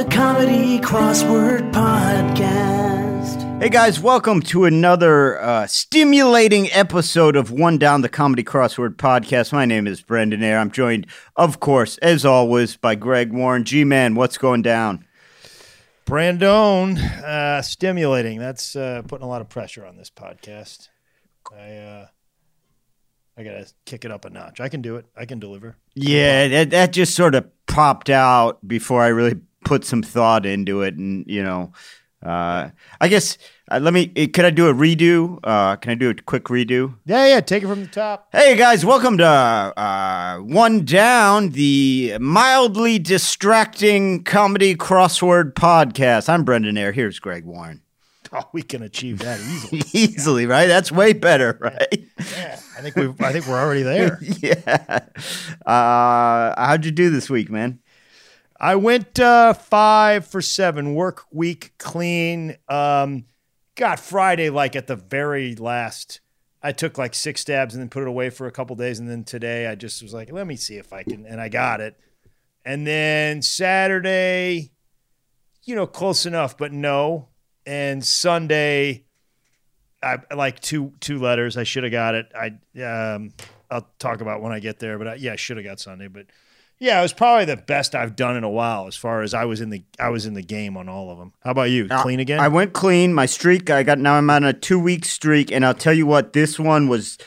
the Comedy Crossword Podcast. Hey guys, welcome to another uh, stimulating episode of One Down the Comedy Crossword Podcast. My name is Brendan Ayer. I'm joined, of course, as always, by Greg Warren. G Man, what's going down? Brandon, uh, stimulating. That's uh, putting a lot of pressure on this podcast. I uh, I gotta kick it up a notch. I can do it. I can deliver. Yeah, that, that just sort of popped out before I really put some thought into it. And, you know, uh, I guess, uh, let me, uh, can I do a redo? Uh, can I do a quick redo? Yeah, yeah. Take it from the top. Hey guys, welcome to uh, One Down, the mildly distracting comedy crossword podcast. I'm Brendan Ayer. Here's Greg Warren. Oh, we can achieve that easily. Easily, right? That's way better, right? yeah, I think we. I think we're already there. yeah. Uh, how'd you do this week, man? I went uh, five for seven. Work week clean. Um, got Friday like at the very last. I took like six stabs and then put it away for a couple days, and then today I just was like, let me see if I can, and I got it. And then Saturday, you know, close enough, but no. And Sunday, I like two two letters. I should have got it. I um, I'll talk about when I get there, but I, yeah, I should have got Sunday, but. Yeah, it was probably the best I've done in a while as far as I was in the I was in the game on all of them. How about you? Uh, Clean again? I went clean. My streak, I got now I'm on a two week streak, and I'll tell you what, this one was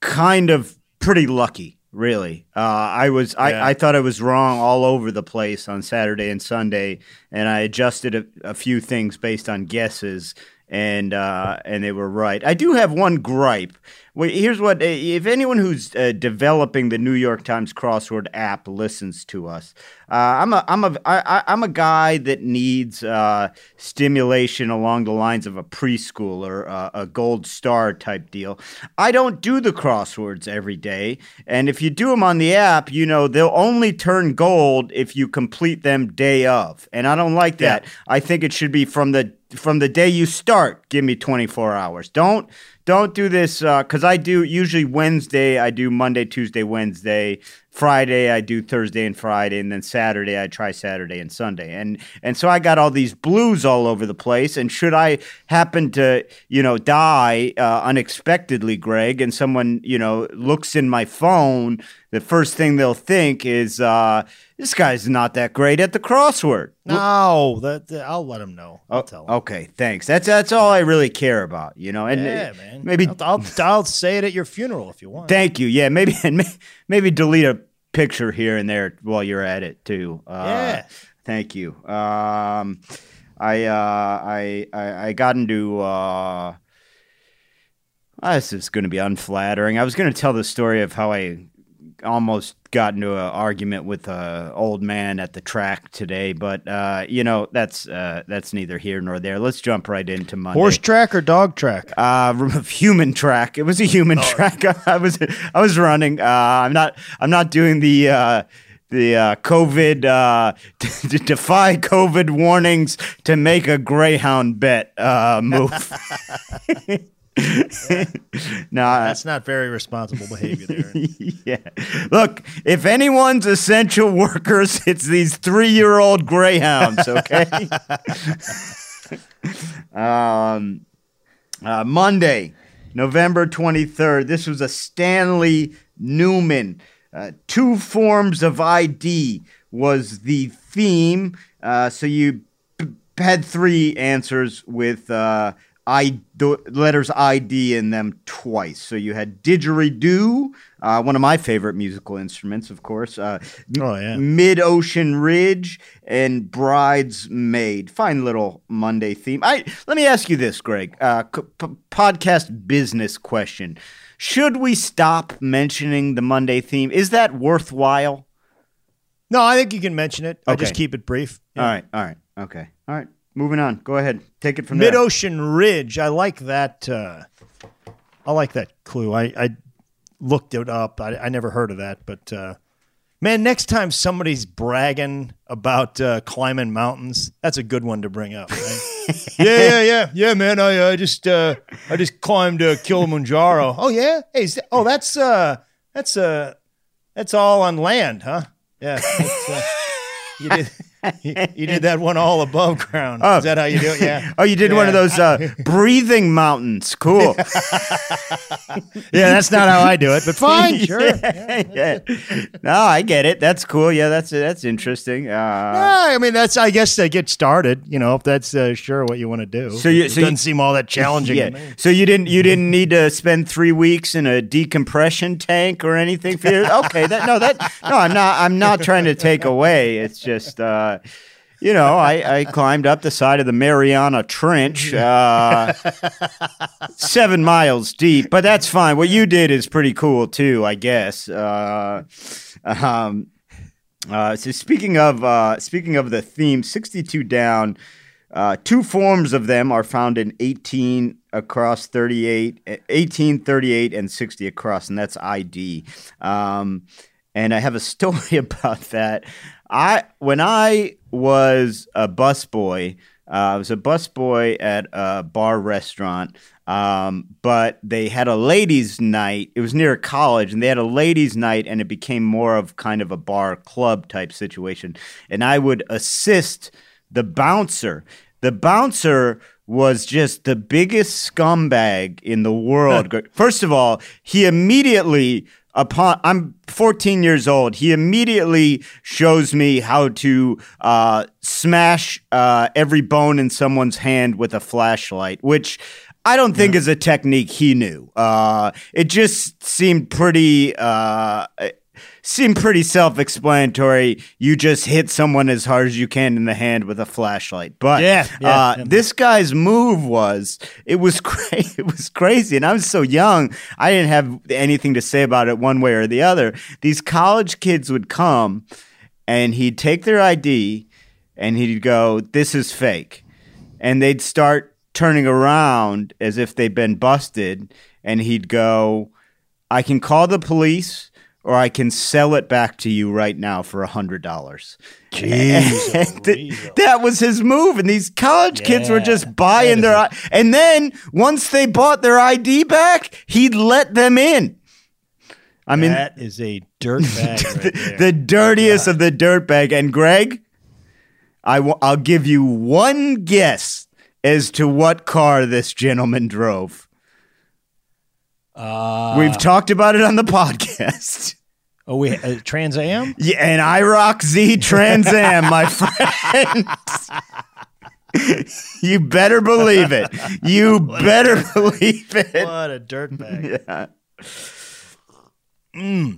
kind of pretty lucky, really. Uh, I was Yeah. I, I thought I was wrong all over the place on Saturday and Sunday, and I adjusted a, a few things based on guesses. And uh, and they were right. I do have one gripe. Here's what: if anyone who's uh, developing the New York Times crossword app listens to us, uh, I'm a I'm a I, I'm a guy that needs uh, stimulation along the lines of a preschooler, uh, a gold star type deal. I don't do the crosswords every day, and if you do them on the app, you know they'll only turn gold if you complete them day of, and I don't like that. I think it should be from the from the day you start. Give me 24 hours. Don't don't do this because I do usually Wednesday. I do Monday, Tuesday, Wednesday. Friday I do Thursday and Friday, and then Saturday I try Saturday and Sunday, and and so I got all these blues all over the place. And should I happen to you know die uh, unexpectedly, Greg, and someone you know looks in my phone, the first thing they'll think is uh, this guy's not that great at the crossword. no, that, I'll let him know. I'll tell him. Okay, thanks. That's that's all I really care about, you know. And Yeah, uh, man. maybe I'll, I'll I'll say it at your funeral if you want. thank you. Yeah, maybe and maybe delete a picture here and there while you're at it too. Uh, Yeah. Thank you. Um, I uh, I, I I got into. Uh, this is going to be unflattering. I was going to tell the story of how I almost got into an argument with a old man at the track today, but uh, you know that's uh, that's neither here nor there. Let's jump right into Monday. Horse track or dog track? Uh, human track. It was a human track. I was I was running. Uh, I'm not I'm not doing the uh, the uh, COVID uh, to defy COVID warnings to make a greyhound bet uh, move. no, That's not very responsible behavior there. yeah. Look, if anyone's essential workers, it's these three-year-old greyhounds. Okay. um, uh, Monday, November twenty-third. This was a Stanley Newman. Uh, two forms of ID was the theme. Uh, so you p- had three answers with uh, I the letters ID in them twice. So you had didgeridoo, uh, one of my favorite musical instruments, of course. Uh, Oh, yeah. Mid Ocean Ridge and Bridesmaid. Fine little Monday theme. I let me ask you this, Greg. Uh, c- p- podcast business question: Should we stop mentioning the Monday theme? Is that worthwhile? No, I think you can mention it. I just keep it brief. All right. All right. Okay. All right. Moving on. Go ahead. Take it from there. Mid Ocean Ridge. I like that. Uh, I like that clue. I, I looked it up. I, I never heard of that, but uh, man, next time somebody's bragging about uh, climbing mountains, that's a good one to bring up. Right? yeah, yeah, yeah, yeah, man. I, I just uh, I just climbed uh, Kilimanjaro. Oh yeah. Hey, is that- oh that's uh, that's uh, that's all on land, huh? Yeah. you did. You, you did that one all above ground. Oh. Is that how you do it? Yeah. Oh, you did one of those uh, breathing mountains. Cool. Yeah, that's not how I do it, but fine, sure. yeah. No, I get it. That's cool. Yeah, that's that's interesting. Uh, Yeah, I mean, that's I guess to get started. You know, if that's uh, sure what you want to do. So you- it so doesn't seem all that challenging. yeah. So you didn't you didn't need to spend three weeks in a decompression tank or anything for you? Okay, that no that no I'm not I'm not trying to take away. It's just uh, you know I, I climbed up the side of the Mariana Trench, uh, seven miles deep. But that's fine. What you did is pretty cool too, I guess. Uh, um, uh, so speaking of uh, speaking of the theme, sixty-two down. Uh, two forms of them are found in 18 across 38, eh, 18, 38, and 60 across, and that's ID. Um, and I have a story about that. I when I was a busboy, uh, I was a busboy at a bar restaurant, um, but they had a ladies' night. It was near a college, and they had a ladies' night, and it became more of kind of a bar club type situation. And I would assist the bouncer. The bouncer was just the biggest scumbag in the world. First of all, he immediately upon I'm 14 years old. He immediately shows me how to uh, smash uh, every bone in someone's hand with a flashlight, which I don't think is a technique he knew. Uh, it just seemed pretty. Seemed pretty self-explanatory. You just hit someone as hard as you can in the hand with a flashlight. But Yeah, yeah, uh, yeah. this guy's move was it was cra- it was crazy, and I was so young, I didn't have anything to say about it one way or the other. These college kids would come, and he'd take their ID, and he'd go, "This is fake," and they'd start turning around as if they'd been busted, and he'd go, "I can call the police." Or I can sell it back to you right now for a hundred dollars. Jeez, that was his move, and these college kids were just buying their. is and then once they bought their ID back, he'd let them in. I mean, that is a dirt bag right there. the dirtiest of the dirt bag. And Greg, I w- I'll give you one guess as to what car this gentleman drove. Uh, We've talked about it on the podcast. oh, we uh, Trans Am. Yeah, and IROC-Z Trans Am, my friend. you better believe it. You better believe it. What a dirt bag. Yeah.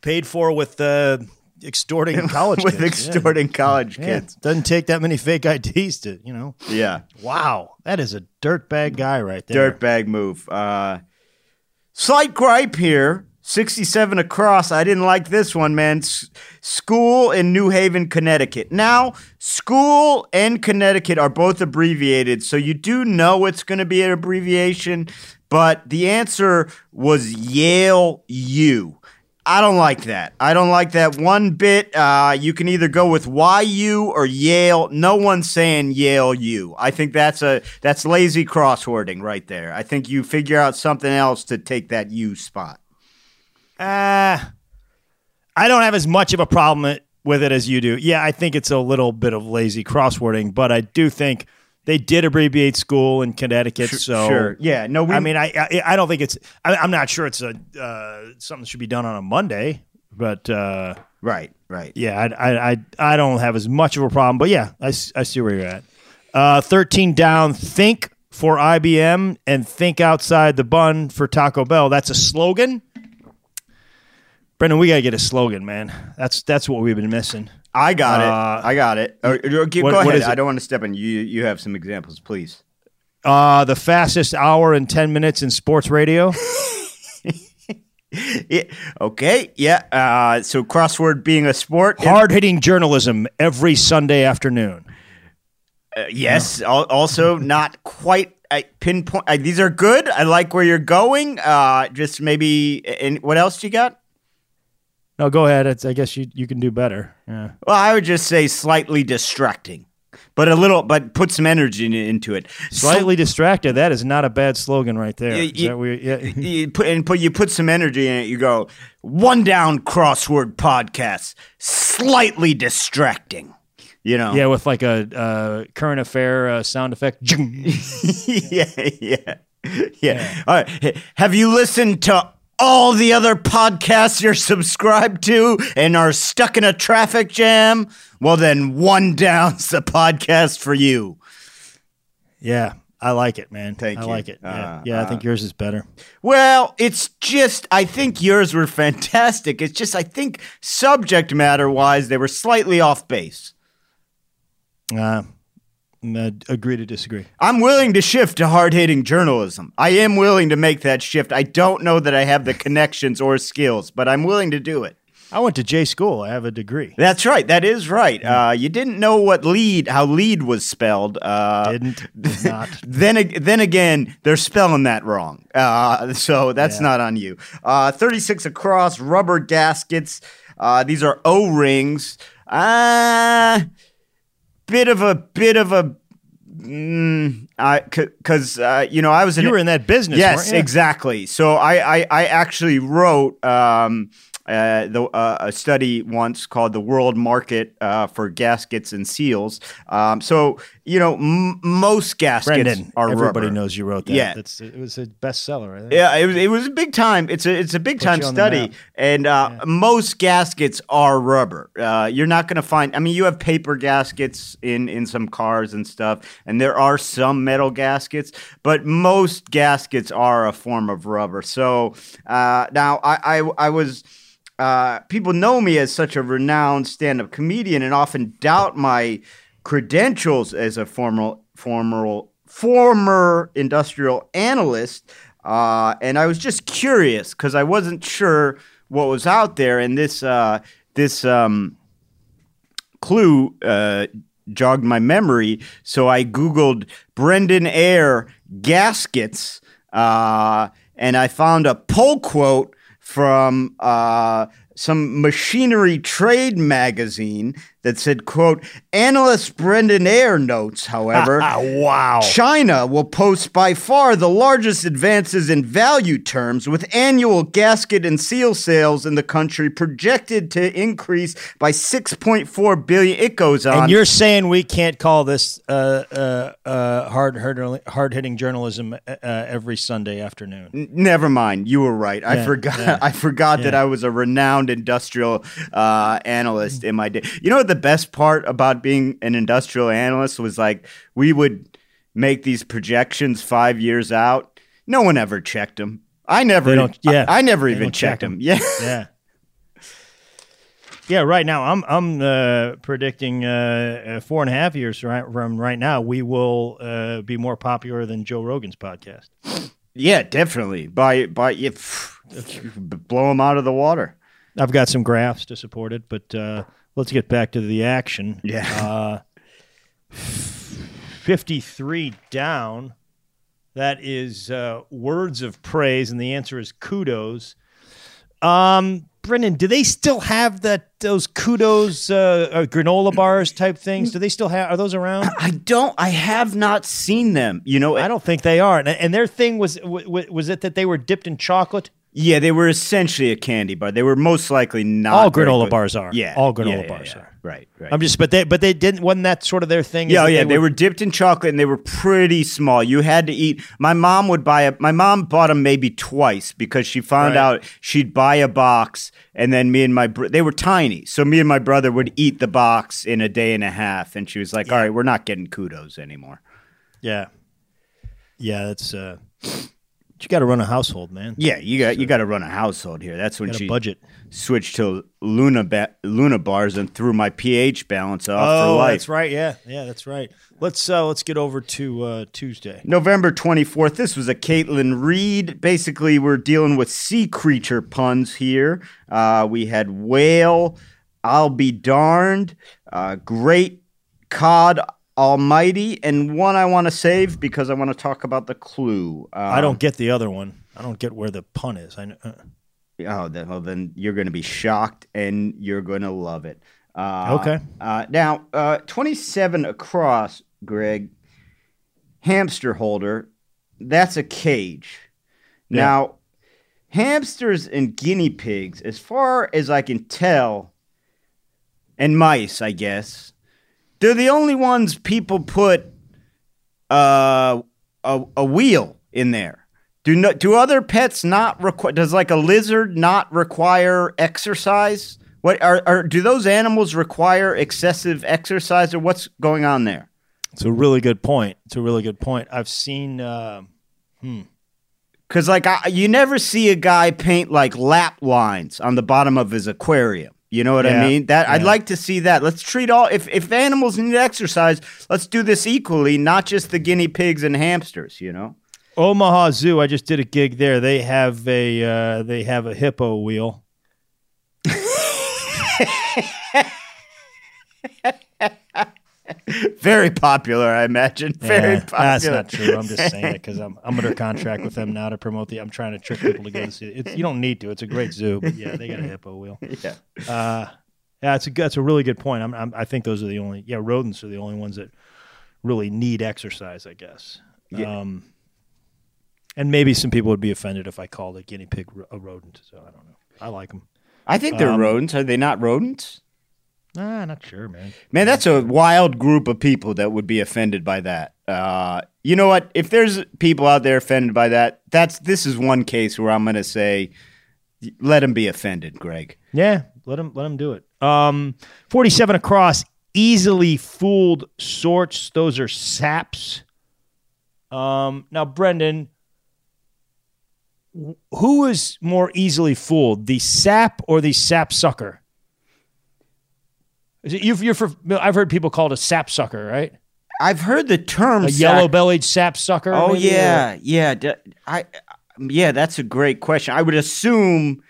Paid for with uh, extorting college With kids. Yeah. extorting college Yeah. kids. Doesn't take that many fake IDs to, you know. Yeah. Wow, that is a dirtbag guy right there. Dirtbag move. Uh, slight gripe here. 67 across. I didn't like this one, man. S- school in New Haven, Connecticut. Now, school and Connecticut are both abbreviated, so you do know it's going to be an abbreviation, but the answer was Yale U. I don't like that. I don't like that one bit. Uh, you can either go with YU or Yale. No one's saying Yale U. I think that's a that's lazy crosswording right there. I think you figure out something else to take that U spot. Uh, I don't have as much of a problem with it as you do. Yeah, I think it's a little bit of lazy crosswording, but I do think they did abbreviate school in Connecticut. So sure. Yeah. No. We, I mean, I, I I don't think it's. I, I'm not sure it's a uh, something that should be done on a Monday, but uh, Right. Right. yeah, I, I I I don't have as much of a problem. But yeah, I, I see where you're at. Uh, Thirteen down. Think for IBM and think outside the bun for Taco Bell. That's a slogan. Brendan, we gotta get a slogan, man. That's that's what we've been missing. I got Uh, it. I got it. Or, or, go what- what ahead. I don't want to step in. You you have some examples, please. Uh, the fastest hour and ten minutes in sports radio. Yeah. Okay. Yeah. Uh, so crossword being a sport. Hard hitting journalism every Sunday afternoon. Uh, yes. al- Also, not quite. I pinpoint. I, these are good. I like where you're going. Uh, just maybe. And what else you got? No, go ahead. It's, I guess you you can do better. Yeah. Well, I would just say slightly distracting, but a little, but put some energy in- into it. Slightly distracted. That is not a bad slogan right there. Yeah, you- that yeah. you put and put you put some energy in it. You go one down crossword podcast, slightly distracting. You know. Yeah, with like a uh, current affair uh, sound effect. yeah, yeah, yeah. All right. Have you listened to all the other podcasts you're subscribed to and are stuck in a traffic jam? Well, then one down's the podcast for you. yeah, I like it, man. Thank I you. like it. Yeah, Uh, I think yours is better. Well, it's just, I think yours were fantastic. It's just, I think subject matter wise, they were slightly off base. Uh, uh, agree to disagree. I'm willing to shift to hard hitting journalism. I am willing to make that shift. I don't know that I have the connections or skills, but I'm willing to do it. I went to J school. I have a degree. That's right. That is right. Uh, you didn't know what lead, how lead was spelled. Uh, Didn't did not. then, then again, they're spelling that wrong. Uh, so that's Yeah. not on you. Uh, 36 across, rubber gaskets. Uh, these are O rings. Uh, bit of a, bit of a, mm, I, cause, uh, you know, I was in, You were in that business. yes, weren't exactly. So I, I, I actually wrote um, uh, the, uh, a study once called "The World Market uh, for Gaskets and Seals." Um, so you know, m- most gaskets Brendan. are everybody rubber. knows you wrote that. Yeah. That's, it was a bestseller. Yeah, it was, it was a big time. It's a it's a big time on the study, and uh, most gaskets are rubber. Uh, you're not going to find. I mean, you have paper gaskets in in some cars and stuff, and there are some metal gaskets, but most gaskets are a form of rubber. So uh, now I I, I was. Uh, people know me as such a renowned stand-up comedian and often doubt my credentials as a former former former industrial analyst. Uh, and I was just curious because I wasn't sure what was out there, and this uh, this um, clue uh, jogged my memory. So I Googled Brendan Air gaskets, uh, and I found a poll quote from uh, some machinery trade magazine that said, quote, analyst Brendan Air notes, however, wow. China will post by far the largest advances in value terms, with annual gasket and seal sales in the country projected to increase by 6.4 billion. It goes on. And you're saying we can't call this uh, uh, uh, hard, hard, hitting journalism uh, uh, every Sunday afternoon? N- Never mind. You were right. I forgot. yeah. I forgot that I was a renowned industrial uh, analyst in my day. You know the best part about being an industrial analyst was like we would make these projections five years out. No one ever checked them. I never. Yeah, I, I never even don't check checked them. Yeah. yeah. Yeah, right now I'm I'm uh, predicting uh, uh, four and a half years right, from right now we will uh, be more popular than Joe Rogan's podcast. Yeah, definitely. By by, if blow them out of the water. I've got some graphs to support it, but uh, let's get back to the action. Yeah. Uh, 53 down. That is uh, words of praise, and the answer is kudos. Um, Brendan, do they still have that those kudos uh, uh, granola bars type things? Do they still have? Are those around? I don't. I have not seen them. You know. I don't think they are. And, and their thing was was it that they were dipped in chocolate? Yeah, they were essentially a candy bar. They were most likely not. All granola good. bars are. Yeah, All granola yeah, yeah, bars yeah. are. Right, right. I'm just, but they, but they didn't. Wasn't that sort of their thing? Yeah, oh, yeah, they, would- were dipped in chocolate and they were pretty small. You had to eat. My mom would buy a. My mom bought them maybe twice because she found Right. out she'd buy a box and then me and my br- they were tiny, so me and my brother would eat the box in a day and a half. And she was like, "All right, we're not getting kudos anymore." Yeah, yeah. That's uh, you got to run a household, man. Yeah, you got you got to run a household here. That's when she budget. switched to Luna ba- Luna bars and threw my pH balance off for Oh, life. that's right. Yeah, yeah, that's right. Let's uh, let's get over to uh, Tuesday. November 24th. This was a Caitlin Reid. Basically, we're dealing with sea creature puns here. Uh, we had whale, I'll be darned, uh, great cod almighty, and one I want to save because I want to talk about the clue. Um, I don't get the other one. I don't get where the pun is. I know. Uh, Oh, then, well, then you're going to be shocked and you're going to love it. Uh, Okay. Uh, now, uh, 27 across, Greg, hamster holder, that's a cage. Yeah. Now, hamsters and guinea pigs, as far as I can tell, and mice, I guess, They're the only ones people put uh, a a wheel in there. Do no, do other pets not require? Does like a lizard not require exercise? What are, are do those animals require excessive exercise or what's going on there? It's a really good point. It's a really good point. I've seen. Uh, Because like I, you never see a guy paint like lap lines on the bottom of his aquarium. You know what Yeah, I mean? That I'd like to see that. Let's treat all if if animals need exercise, let's do this equally, not just the guinea pigs and hamsters. You know? Omaha Zoo. I just did a gig there. They have a uh, they have a hippo wheel. Very popular, I imagine. Very Yeah, popular. That's not true. I'm just saying it because I'm I'm under contract with them now to promote the. I'm trying to trick people to go to see it. It's, you don't need to. It's a great zoo, but yeah, they got a hippo wheel. Yeah. Uh, yeah, it's a that's a really good point. I'm, I'm I think those are the only yeah rodents are the only ones that really need exercise. I guess. Yeah. Um, and maybe some people would be offended if I called a guinea pig a rodent. So I don't know. I like them. I think they're Um, rodents. Are they not rodents? Nah, not sure, man. Man, that's a wild group of people that would be offended by that. Uh, you know what? If there's people out there offended by that, that's this is one case where I'm going to say, let them be offended, Greg. Yeah, let him let him do it. Um, forty-seven across, easily fooled sorts. Those are saps. Um, now, Brendan, who is more easily fooled, the sap or the sap sucker? Is it, you've, you're for, I've heard people call it a sap sucker, right? I've heard the term A sac- yellow-bellied sap sucker. Oh maybe, or- yeah, yeah. D- I yeah, that's a great question. I would assume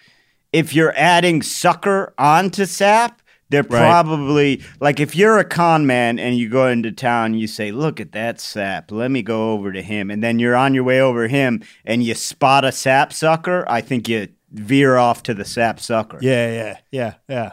if you're adding sucker onto sap, they're probably like if you're a con man and you go into town, you say, "Look at that sap. Let me go over to him." And then you're on your way over him and you spot a sap sucker. I think you veer off to the sap sucker. yeah, yeah, yeah, yeah.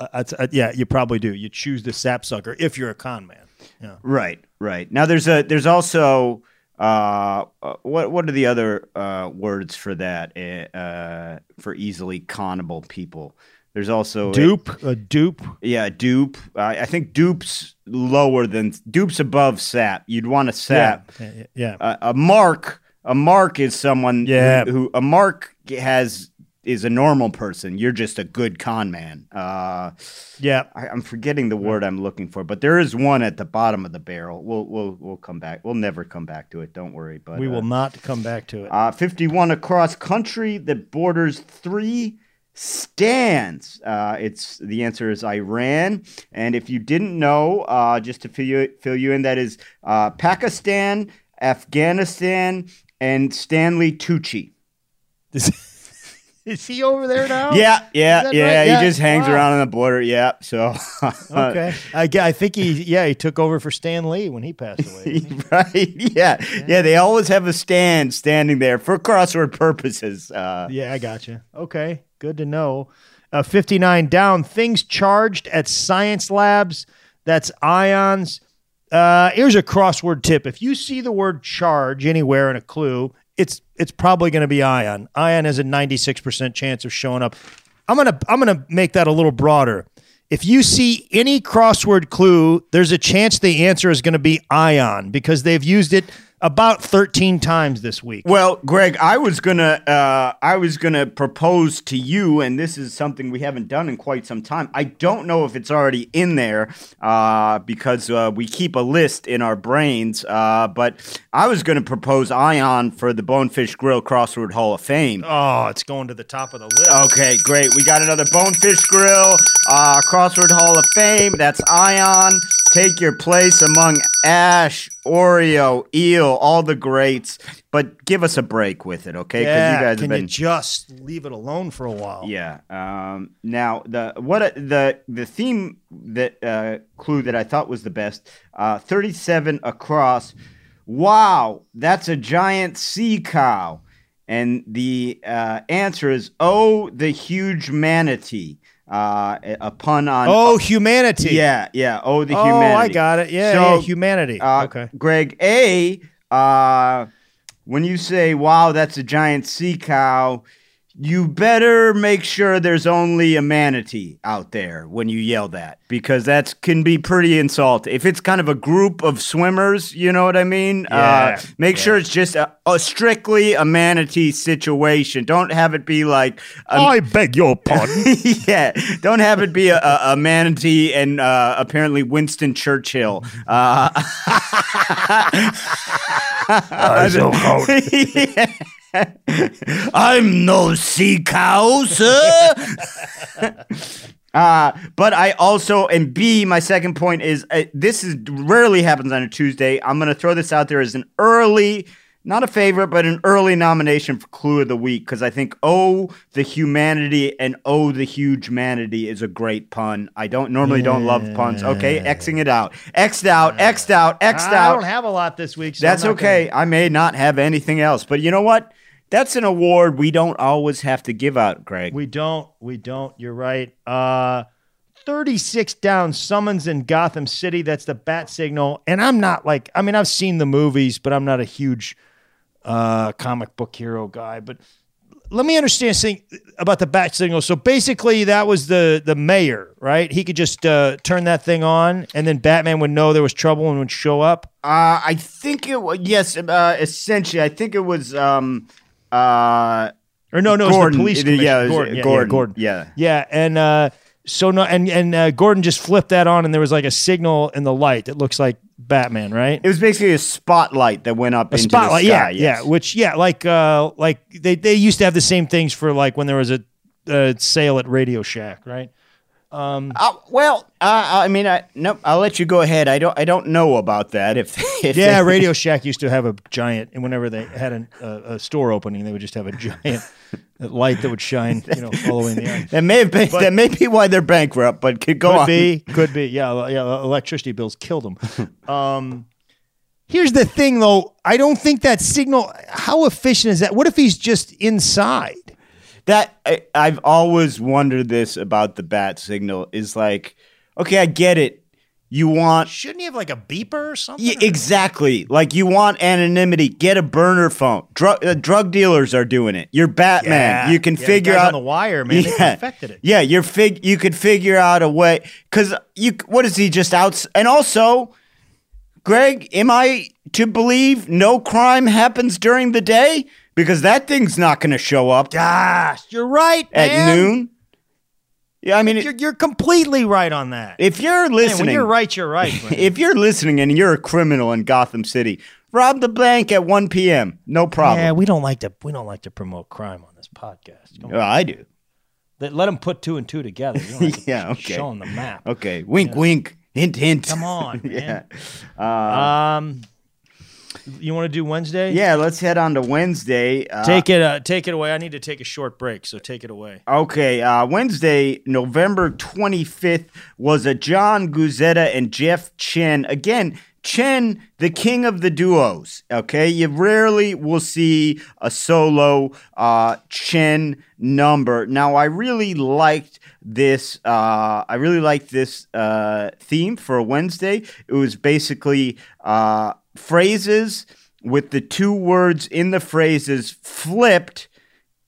Uh, uh, yeah, you probably do. You choose the sap sucker if you're a con man. Yeah. Right, right. Now there's a there's also uh, uh, what what are the other uh, words for that uh, uh, for easily connable people? There's also Dupe, a dupe. yeah, dupe. I I think dupe's lower than dupe's above sap. You'd want a sap. Yeah, yeah, yeah. A, a mark, a mark is someone Yeah. who, who a mark has is a normal person. You're just a good con man. Uh, yeah. I, I'm forgetting the word I'm looking for, but there is one at the bottom of the barrel. We'll we'll we'll come back. We'll never come back to it. Don't worry. But We uh, will not come back to it. Uh, 51 across country that borders three stands. Uh, it's the answer is Iran, and if you didn't know, uh, just to fill you fill you in, that is uh, Pakistan, Afghanistan, and Stanley Tucci. Is he over there now? Yeah, yeah, yeah. right? Yeah. He just hangs Wow. around on the border. Yeah. So Okay. I, I think he, yeah, he took over for Stan Lee when he passed away. he? right? Yeah. yeah, They always have a stand standing there for crossword purposes. Uh, yeah, I got you. Okay. Good to know. Uh, 59 down. Things charged at science labs. That's ions. Uh, here's a crossword tip. If you see the word charge anywhere in a clue, it's it's probably going to be ion. Ion has a 96% chance of showing up. I'm going to I'm going to make that a little broader. If you see any crossword clue, there's a chance the answer is going to be ion because they've used it about 13 times this week. Well, Greg, I was gonna, uh, I was gonna propose to you, and this is something we haven't done in quite some time. I don't know if it's already in there uh, because uh, we keep a list in our brains. Uh, but I was gonna propose Ion for the Bonefish Grill Crossword Hall of Fame. Oh, it's going to the top of the list. Okay, great. We got another Bonefish Grill, uh, Crossword Hall of Fame. That's Ion. Take your place among Ash, Oreo, Eel, all the greats. But give us a break with it, okay? yeah, you guys can have been. you just leave it alone for a while? yeah. Um, now the what a- the the theme that uh, clue that I thought was the best. Uh, Thirty-seven across. Wow, that's a giant sea cow. And the uh, answer is oh, the huge manatee. Uh, a pun on Oh, humanity. yeah, yeah. Oh, the oh, humanity. I got it. Yeah, So, yeah, humanity. Uh, okay. Greg, A, uh, when you say, wow, that's a giant sea cow, you better make sure there's only a manatee out there when you yell that because that can be pretty insulting. If it's kind of a group of swimmers, you know what I mean? Yeah, uh, make sure it's just a, a strictly a manatee situation. Don't have it be like I beg your pardon. yeah, don't have it be a, a, a manatee and uh, apparently Winston Churchill. Uh, so cold. Yeah. I'm no sea cow, sir. Uh, but I also, and B, my second point is uh, this is rarely happens on a Tuesday. I'm going to throw this out there as an early, not a favorite, but an early nomination for Clue of the Week because I think Oh, the Humanity and Oh, the Huge Manatee is a great pun. I don't normally don't love puns. Okay, Xing it out. X'd out, X'd out, X'd out. I out. don't have a lot this week. So That's I'm not okay. I may not have anything else, but you know what? That's an award we don't always have to give out, Greg. we don't. We don't. You're right. Uh, 36 down summons in Gotham City. That's the bat signal. And I'm not like, I mean, I've seen the movies, but I'm not a huge uh, comic book hero guy. But let me understand something about the bat signal. So basically, that was the the mayor, right? He could just uh, turn that thing on, and then Batman would know there was trouble and would show up. Uh, I think it was yes. Uh, essentially, I think it was um, uh, Or no, no, it was Gordon. the police yeah, it was, Gordon. Yeah, Gordon. Yeah, Gordon. Yeah. Yeah, and uh, so no, and and uh, Gordon just flipped that on, and there was like a signal in the light that looks like Batman, right? It was basically a spotlight that went up A into spotlight, the yeah, yes. yeah. Which, yeah, like uh, like they they used to have the same things for like when there was a, a sale at Radio Shack, right? Uh, well, uh, I mean, I no, I'll let you go ahead. I don't, I don't know about that. If, if Yeah, Radio Shack used to have a giant, and whenever they had an, a, a store opening, they would just have a giant light that would shine, you know, following the way in the air. that may have been that may be why they're bankrupt. But could go could on. be, could be. Yeah, yeah. Electricity bills killed them. um, here's the thing, though. I don't think that signal. How efficient is that? What if he's just inside? That I, I've always wondered this about the bat signal is like, okay, I get it. You want Shouldn't he have like a beeper or something? Yeah, exactly. Like you want anonymity. Get a burner phone. Drug uh, drug dealers are doing it. You're Batman. Yeah. You can Yeah, figure out on the wire, man. Perfected it. Yeah, you're fig. You could figure out a way because you. What is he just out? And also, Greg, am I to believe no crime happens during the day? Because that thing's not going to show up Gosh, you're right. at man. noon. Yeah, I mean, it- You're, you're completely right on that. if you're Man, listening, when you're right, you're right. if you're listening and you're a criminal in Gotham City, rob the bank at 1 p.m. No problem. yeah, we don't like to we don't like to promote crime on this podcast. Oh, I do. Let, let them put two and two together. You don't have to Yeah, okay. Show them the map. Okay. Wink, wink. Hint, hint. Come on, man. yeah. Um, you want to do Wednesday? Yeah, let's head on to Wednesday. Uh, Take it. Uh, take it away. I need to take a short break, so take it away. Okay, uh, Wednesday, November 25th, was a John Guzzetta and Jeff Chen. Again, Chen, the king of the duos. Okay, you rarely will see a solo uh, Chen number. Now, I really liked this. Uh, I really liked this uh, theme for Wednesday. It was basically uh, phrases with the two words in the phrases flipped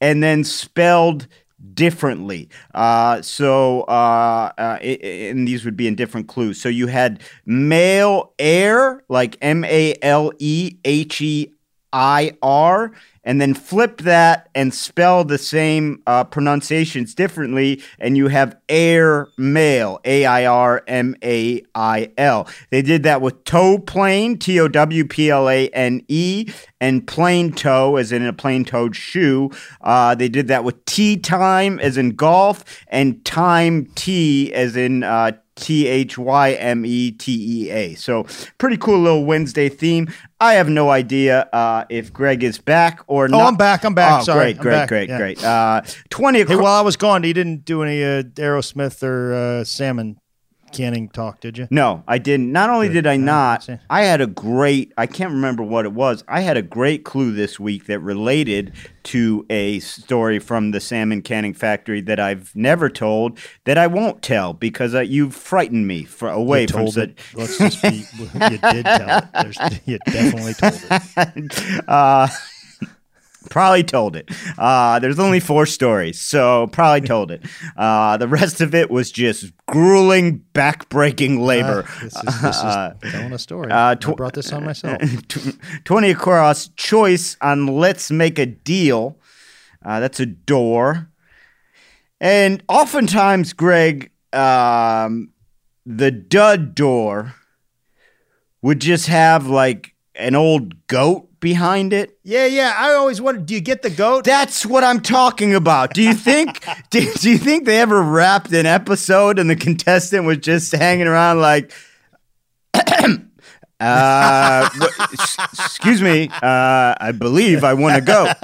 and then spelled differently. Uh, so, uh, uh, and these would be in different clues. So you had male air, like M A L E H E I R, and then flip that and spell the same uh, pronunciations differently, and you have air male, A I R M A I L. They did that with toe plane, T O W P L A N E, and plain toe, as in a plain toed shoe. Uh, they did that with tea time, as in golf, and time tea, as in uh, T H Y M E T E A. So, pretty cool little Wednesday theme. I have no idea uh, if Greg is back or not. Oh, I'm back, I'm back. Oh, Sorry, great, I'm great, back. great, Yeah. great. Uh, 20 Hey, while I was gone, he didn't do any uh, Aerosmith or uh, salmon canning talk, did you? No, I didn't. Not only did I not. I had a great, I can't remember what it was. I had a great clue this week that related to a story from the salmon canning factory that I've never told, that I won't tell because uh, you've frightened me for, away You from told such. it. Let's just be. you did tell it. There's, you definitely told it. uh, Probably told it. Uh, there's only four stories, so probably told it. Uh, the rest of it was just grueling, back-breaking labor. Ah, this is, this is telling a story. uh, I brought this on myself. Tw- 20 across choice on let's make a deal. Uh, that's a door. And oftentimes, Greg, um, the dud door would just have like an old goat behind it. Yeah, yeah. I always wondered, do you get the goat? That's what I'm talking about. Do you think do, do you think they ever wrapped an episode and the contestant was just hanging around like uh, excuse me, uh, I believe I want to go.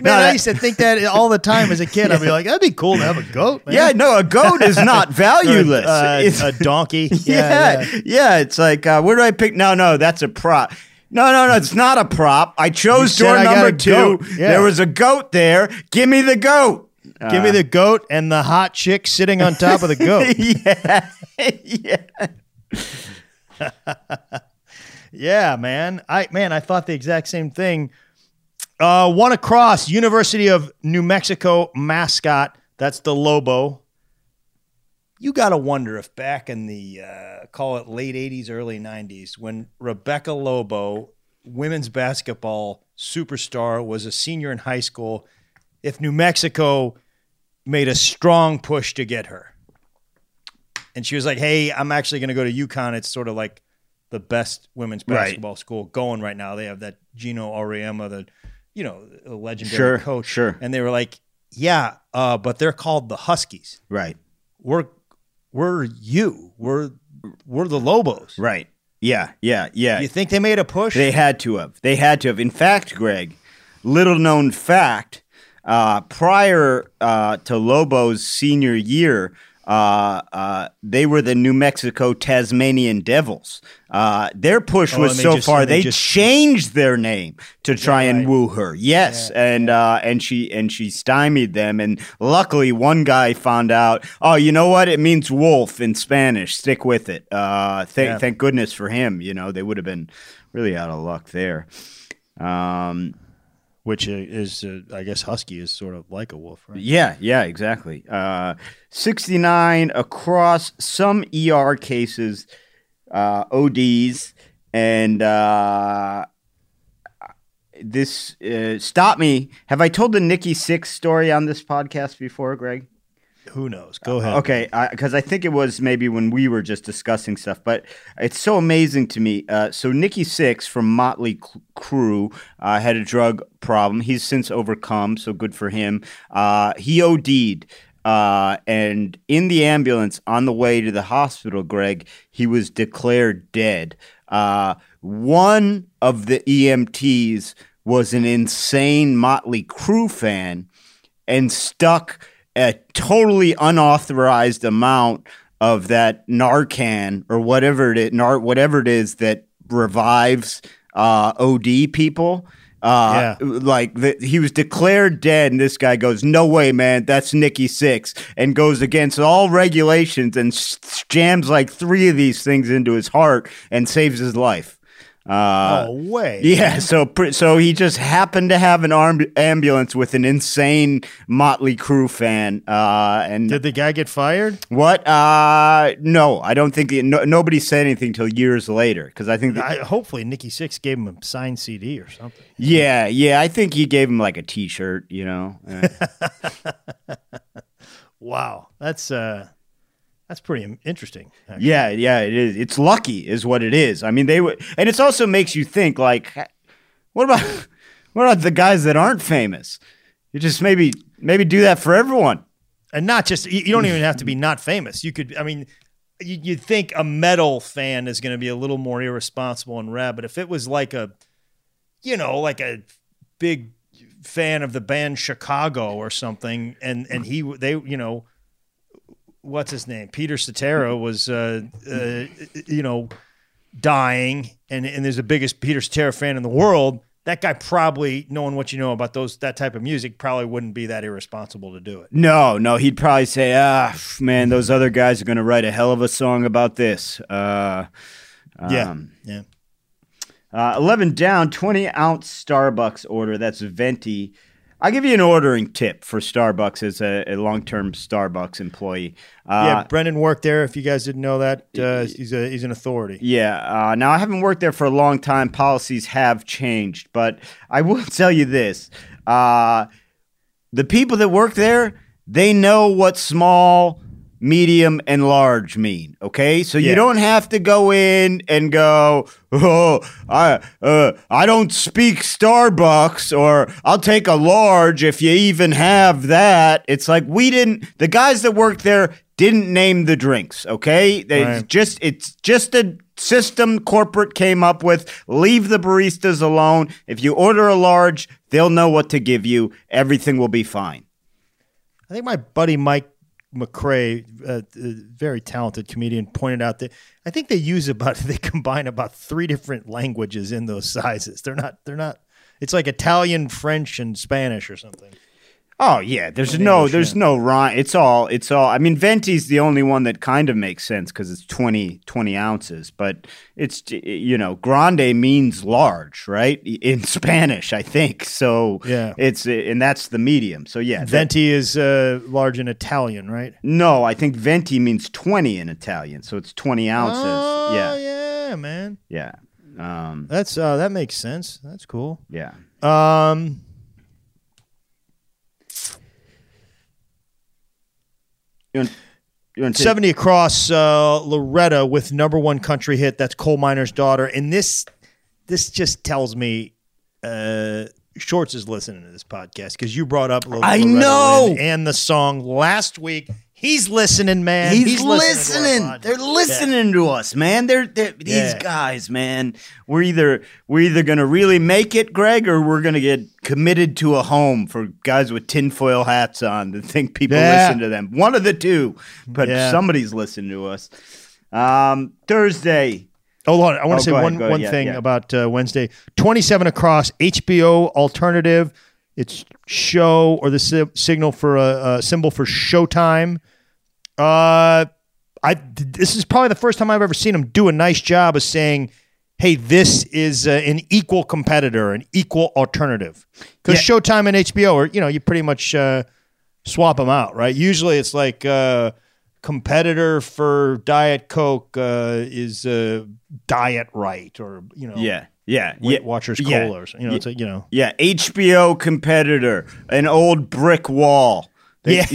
Man, I used to think that all the time as a kid. I'd be like, that'd be cool to have a goat. Man. Yeah, no, a goat is not valueless. Uh, a donkey. yeah, yeah. yeah, It's like, uh, where do I pick? No, no, that's a prop. No, no, no, it's not a prop. I chose door I number two. Yeah. There was a goat there. Give me the goat. Give me the goat and the hot chick sitting on top of the goat. yeah, yeah. Yeah, man. I man, I thought the exact same thing. Uh, one across University of New Mexico mascot. That's the Lobo. You got to wonder if back in the uh, call it late '80s, early '90s, when Rebecca Lobo, women's basketball superstar, was a senior in high school, if New Mexico made a strong push to get her, and she was like, "Hey, I'm actually going to go to UConn. It's sort of like the best women's Right. basketball school going right now. They have that Geno Auriemma, the you know, a legendary Sure, coach. sure. And they were like, "Yeah, uh, but they're called the Huskies. Right, We're we're you. We're we're the Lobos. right. Yeah, yeah, yeah. You think they made a push? They had to have. They had to have. In fact, Greg, little known fact, uh, prior uh, to Lobo's senior year, uh, uh, they were the New Mexico Tasmanian Devils. Uh, their push Oh, was so just- far they they just- changed their name to try and right. woo her. Yes, and uh, and she and she stymied them. And luckily, one guy found out. Oh, you know what? It means wolf in Spanish. Stick with it. Uh, thank Yeah. thank goodness for him. You know, they would have been really out of luck there. Um, Which is, uh, I guess, Husky is sort of like a wolf, right? yeah, yeah, exactly. Uh, 69 across some ER cases, uh, ODs, and uh, this uh, stop me. Have I told the Nikki Sixx story on this podcast before, Greg? Who knows? Go ahead. Okay, because I, think it was maybe when we were just discussing stuff, but it's so amazing to me. Uh, so Nikki Sixx from Motley C- Crue uh, had a drug problem. He's since overcome, so good for him. Uh, he OD'd. Uh, and in the ambulance on the way to the hospital, Greg, he was declared dead. Uh, one of the EMTs was an insane Motley Crue fan and stuck a totally unauthorized amount of that Narcan or whatever it is, Nar- whatever it is that revives uh, OD people. Uh, Like the, he was declared dead, and this guy goes, "No way, man! That's Nikki Sixx," and goes against all regulations and s- jams like three of these things into his heart and saves his life. Uh, Oh, way. yeah, so so he just happened to have an arm- ambulance with an insane Motley Crue fan, uh, and Did the guy get fired? what? Uh, no, I don't think no, nobody said anything till years later because I think, that, I, hopefully, Nikki Sixx gave him a signed CD or something. yeah, yeah, I think he gave him like a T-shirt, you know. Wow, that's uh, that's pretty interesting. actually. yeah, yeah, it is. It's lucky, is what it is. I mean, they would, and it also makes you think like, what about what about the guys that aren't famous? You just maybe maybe do that for everyone. and not just you don't even have to be not famous. You could, I mean, you, you'd think a metal fan is going to be a little more irresponsible and rad, but if it was like a, you know, like a big fan of the band Chicago or something, and and he they you know, what's his name, Peter Cetera was uh, uh you know dying, and and there's the biggest Peter Cetera fan in the world. That guy probably, knowing what you know about those that type of music, probably wouldn't be that irresponsible to do it. No, no, he'd probably say, "Ah, man, those other guys are going to write a hell of a song about this." Uh, Yeah, um, yeah. Uh, 11 down, 20 ounce Starbucks order. That's venti. I'll give you an ordering tip for Starbucks as a, a long term Starbucks employee. Uh, yeah, Brendan worked there. If you guys didn't know that, uh, he's a he's an authority. Yeah. Uh, now, I haven't worked there for a long time. Policies have changed, but I will tell you this: uh, the people that work there, they know what small, medium, and large mean. Okay, so you don't have to go in and go, "Oh, I uh, I don't speak Starbucks," or "I'll take a large if you even have that." It's like we didn't. The guys that worked there didn't name the drinks. Okay, they Right. just it's just a system corporate came up with. Leave the baristas alone. If you order a large, they'll know what to give you. Everything will be fine. I think my buddy Mike McCrae, uh, a very talented comedian, pointed out that I think they use about they combine about three different languages in those sizes. They're not they're not. It's like Italian, French, and Spanish or something. Oh yeah, there's no there's no rhyme. It's all it's all. I mean, Venti's the only one that kind of makes sense because it's 20, 20 ounces. But it's you know, grande means large, right? In Spanish, I think. So Yeah. it's and that's the medium. So yeah, Venti is uh, large in Italian, right? no, I think venti means twenty in Italian, so it's twenty ounces. Oh, yeah, yeah, man. yeah, um, That's uh, that makes sense. That's cool. yeah. Um, You want, you want to 70 across uh, Loretta with number one country hit. That's Coal Miner's Daughter. And this this just tells me uh, Shortz is listening to this podcast because you brought up Lo- I Loretta know. Lynn and the song last week. He's listening, man. He's, listening. listening. They're listening to us, man. They're, they're these Yeah. guys, man. We're either we're either gonna really make it, Greg, or we're gonna get committed to a home for guys with tinfoil hats on that think people Yeah. listen to them. One of the two, but Yeah. somebody's listening to us. Um, Thursday. Hold on. I want Oh, to say go ahead, one, ahead. one Yeah, thing yeah. about uh, Wednesday. 27 across HBO alternative. It's show or the si- signal for a, a symbol for Showtime. Uh, I this is probably the first time I've ever seen them do a nice job of saying, "Hey, this is uh, an equal competitor, an equal alternative." Because Showtime and HBO are, you know, you pretty much uh, swap them out, right? Usually, it's like uh, competitor for Diet Coke uh, is uh, Diet Right, or you know, Yeah, yeah, Weight yeah. Watchers yeah. Cola, or. You know, it's a, you know, Yeah, HBO competitor, an old brick wall. Yeah.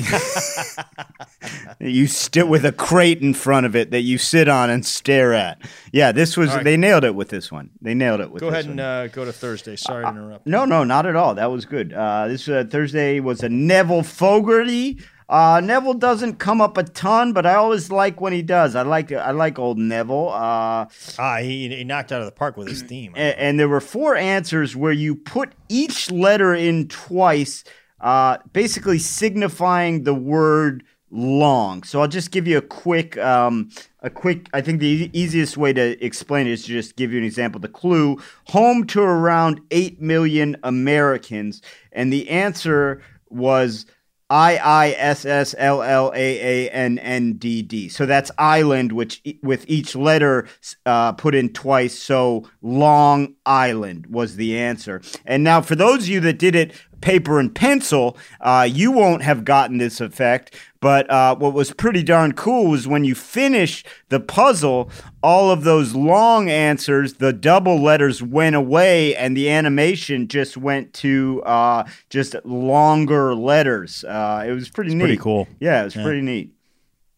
You sit with a crate in front of it that you sit on and stare at. Yeah, this was right. they nailed it with this one. They nailed it with Go ahead one. and uh, go to Thursday. Sorry to interrupt. no, no, not at all. That was good. Uh, this uh, Thursday was a Neville Fogarty. Uh, Neville doesn't come up a ton, but I always like when he does. I like I like old Neville. Uh, Ah, he, he knocked out of the park with his theme. a- and, there were four answers where you put each letter in twice, uh, basically signifying the word long. So I'll just give you a quick, um, a quick. I think the e- easiest way to explain it is to just give you an example. The clue: home to around eight million Americans, and the answer was. I I S S L L A A N N D D. So that's island, which e- with each letter uh, put in twice. So Long Island was the answer. And now, for those of you that did it paper and pencil, uh, you won't have gotten this effect. But uh, what was pretty darn cool was when you finish the puzzle, all of those long answers, the double letters went away, and the animation just went to uh, just longer letters. Uh, it was pretty neat. pretty cool. Yeah, it was pretty neat.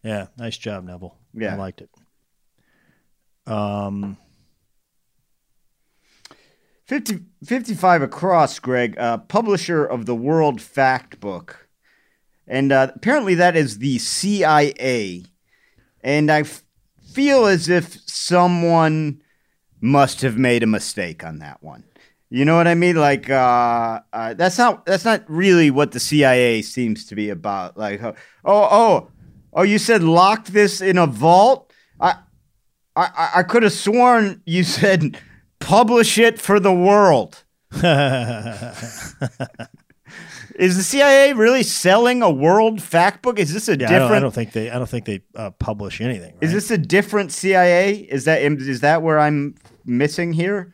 yeah, nice job, Neville. Yeah. I liked it. Um, 50, 55 across, Greg, uh, publisher of the World Fact Book. And uh, apparently that is the CIA. And I f- feel as if someone must have made a mistake on that one. You know what I mean? Like uh, uh, that's not that's not really what the CIA seems to be about. Like uh, oh oh oh, you said lock this in a vault. I I I could have sworn you said publish it for the world. Is the CIA really selling a world fact book? Is this a yeah, I different? don't, I don't think they. I don't think they uh, publish anything. Is this a different CIA? Is that is that where I'm missing here?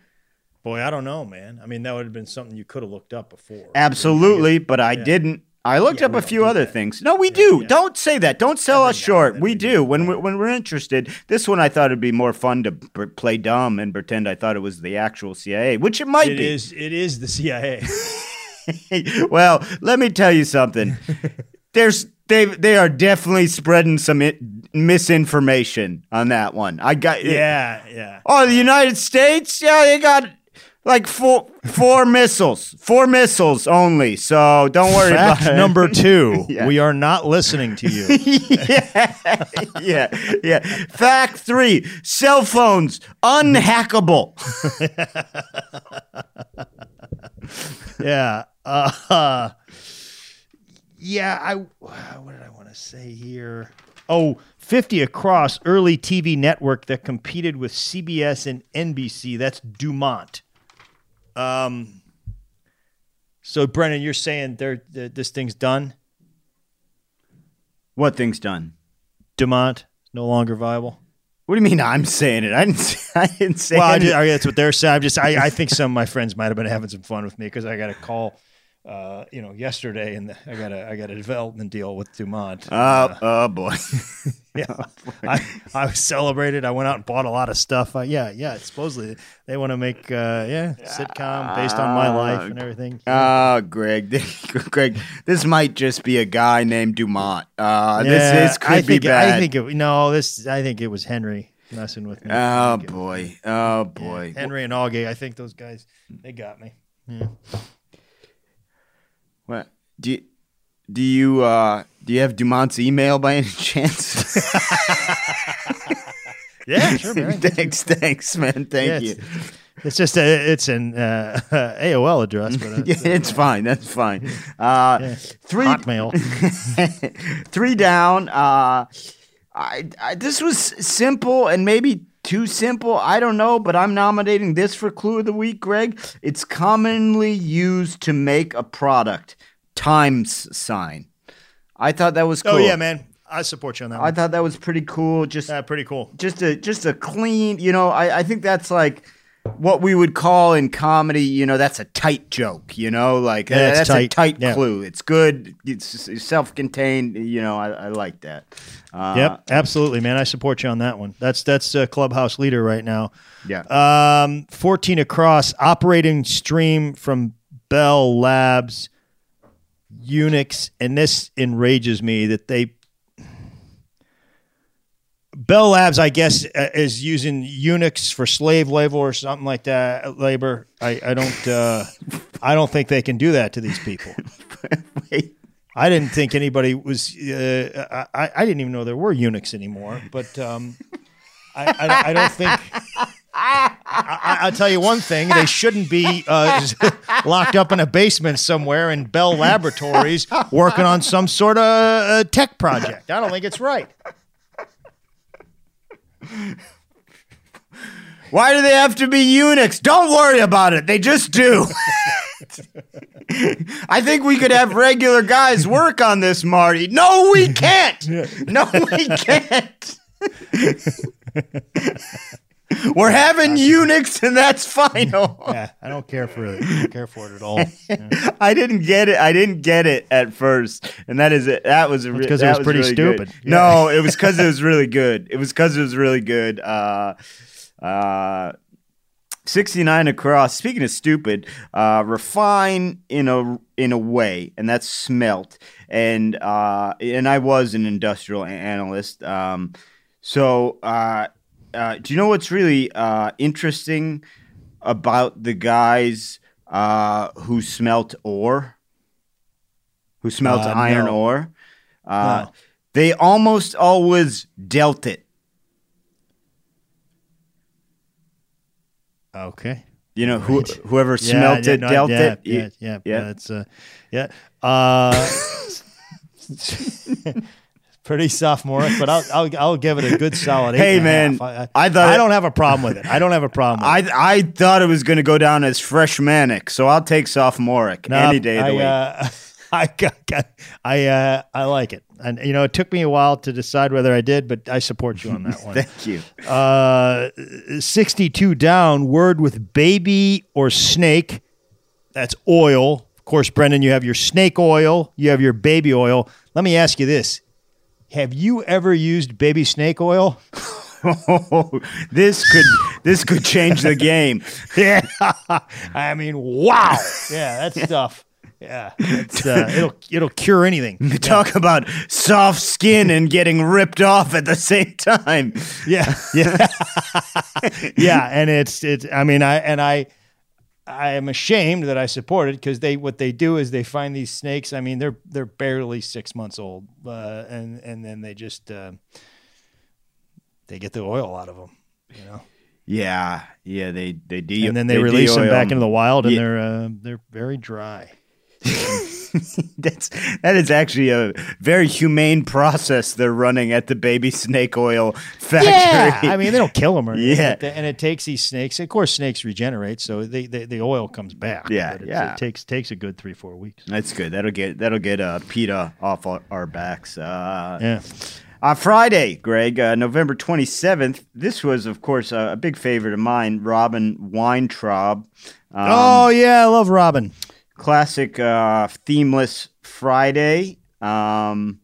Boy, I don't know, man. I mean, that would have been something you could have looked up before. Absolutely, but I didn't. I looked Yeah, up a few other that. things. No, we do. yeah. Don't say that. Don't sell us short. We do. When we're, when we're interested. This one I thought it'd be more fun to b- play dumb and pretend I thought it was the actual CIA, which it might It be. is. It is the CIA. well, let me tell you something. There's they they are definitely spreading some i misinformation on that one. I got yeah, yeah. Oh, the United States? Yeah, they got like four four missiles, four missiles only. So don't worry Fact about it. number two: Yeah. We are not listening to you. yeah, yeah, yeah. Fact three: cell phones unhackable. yeah. Uh, yeah. I. What did I want to say here? Oh, 50 across early TV network that competed with CBS and NBC. That's Dumont. Um. So, Brennan, you're saying there th- this thing's done? what thing's done? Dumont no longer viable. What do you mean? I'm saying it. I didn't. Say, I didn't say. Well, I anything. just, I, that's what they're saying. I'm just, I, I think some of my friends might have been having some fun with me because I got a call, uh, you know, yesterday, and I got a, I got a development deal with Dumont. Oh, oh boy. yeah, I, I was celebrated. I went out and bought a lot of stuff. Uh, yeah, yeah. Supposedly they want to make, uh, yeah, sitcom based on my life and everything. Oh, Greg, Greg, this might just be a guy named Dumont. Uh, Yeah, this this could I be think, bad. I think it, no, this, I think it was Henry messing with me. oh I it- boy, oh boy. Henry and Augie. I think those guys, they got me. Yeah. What do you do? You uh, do you have Dumont's email by any chance? Yeah, sure, man. thanks, thanks, man. Thank Yeah, you. it's, it's just a, it's an uh, AOL address, but uh, Yeah, it's fine. That's fine. Uh, yeah. Three Hotmail. three down. Uh, I, I this was simple and maybe too simple. I don't know, but I'm nominating this for clue of the week, Greg. It's commonly used to make a product. Times sign. I thought that was cool. Oh yeah, man. I support you on that I one. thought that was pretty cool. Just Yeah, pretty cool. just a just a clean, you know, I, I think that's like what we would call in comedy, you know, that's a tight joke, you know, like Yeah, it's that's a tight. tight Yeah. clue. It's good. It's, it's self-contained. You know, I, I like that. Uh, Yep, absolutely, man. I support you on that one. That's that's a clubhouse leader right now. Yeah. Um, fourteen across operating stream from Bell Labs, Unix, and this enrages me that they. Bell Labs, I guess, uh, is using Unix for slave labor or something like that. Labor. I, I don't. Uh, I don't think they can do that to these people. Wait. I didn't think anybody was. Uh, I, I didn't even know there were Unix anymore. But um, I, I, I don't think. I, I, I'll tell you one thing: they shouldn't be uh, locked up in a basement somewhere in Bell Laboratories working on some sort of uh, tech project. I don't think it's right. Why do they have to be Unix? Don't worry about it. They just do. I think we could have regular guys work on this, Marty. No, we can't. No, we can't. We're having Unix, and that's final. Yeah, I don't care for it. I don't care for it at all. Yeah. I didn't get it. I didn't get it at first, and that is it. That was a re- it that was pretty really stupid. No, it was because it was really good. It was because it was really good. Uh, uh, 69 across. Speaking of stupid, uh, refine in a in a way, and that's smelt. And uh, and I was an industrial analyst. Um, so uh, uh, do you know what's really uh, interesting about the guys uh, who smelt ore? Who smelt Uh, iron no. ore? Uh, No. They almost always dealt it. Okay. You know, who, whoever smelt yeah, it, no, dealt yeah, it. Yeah, yeah, yeah. That's uh, yeah. Uh, pretty sophomoric, but I'll, I'll I'll give it a good solid. eight Hey, and a half. man, I, I, I thought I don't have a problem with it. I don't have a problem. With it. I I thought it was going to go down as freshmanic, so I'll take sophomoric No, any day of the I, week. uh, I got, I uh, I like it, and you know it took me a while to decide whether I did, but I support you on that one. Thank you. Uh, 62 down, word with baby or snake. That's oil. Of course, Brendan, you have your snake oil, you have your baby oil. Let me ask you this Have you ever used baby snake oil? this could this could change the game. Yeah. I mean, wow. Yeah, that stuff. Yeah. It's, uh, it'll, it'll cure anything. Talk about soft skin and getting ripped off at the same time. Yeah. Yeah. yeah. And it's, it's, I mean, I, and I, I am ashamed that I support it because they what they do is they find these snakes. I mean, they're they're barely six months old, uh, and and then they just uh, they get the oil out of them, you know. Yeah, yeah, they they de- and then they, release them de-oil back into the wild, and Yeah. they're uh, they're very dry. That's that is actually a very humane process they're running at the baby snake oil factory. Yeah, I mean they don't kill them or anything, Yeah. like and it takes these snakes. Of course, snakes regenerate, so they, they the oil comes back. Yeah, but yeah. It takes takes a good three four weeks. that's good. That'll get that'll get uh, PETA off our, our backs. Uh, Yeah. On Friday, Greg, uh, November 27th, this was, of course, a, a big favorite of mine, Robin Weintraub. Um, oh yeah, I love Robin. Classic uh, themeless Friday. Um,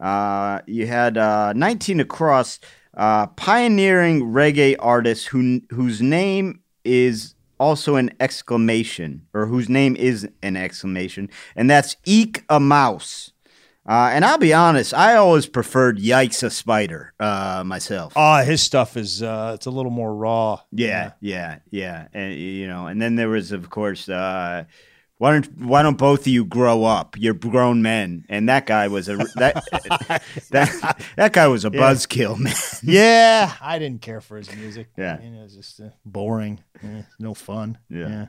uh, you had uh, 19 across, uh, pioneering reggae artist who whose name is also an exclamation, or whose name is an exclamation, and that's Eek a Mouse. Uh, and I'll be honest, I always preferred Yikes a Spider uh, myself. Oh, his stuff is uh, it's a little more raw. Yeah, yeah, yeah, and you know, and then there was, of course, uh, why don't why don't both of you grow up? You're grown men, and that guy was a that that that guy was a buzzkill, man. Yeah, I didn't care for his music. Yeah. I mean, it was just uh, boring. Eh, no fun. Yeah.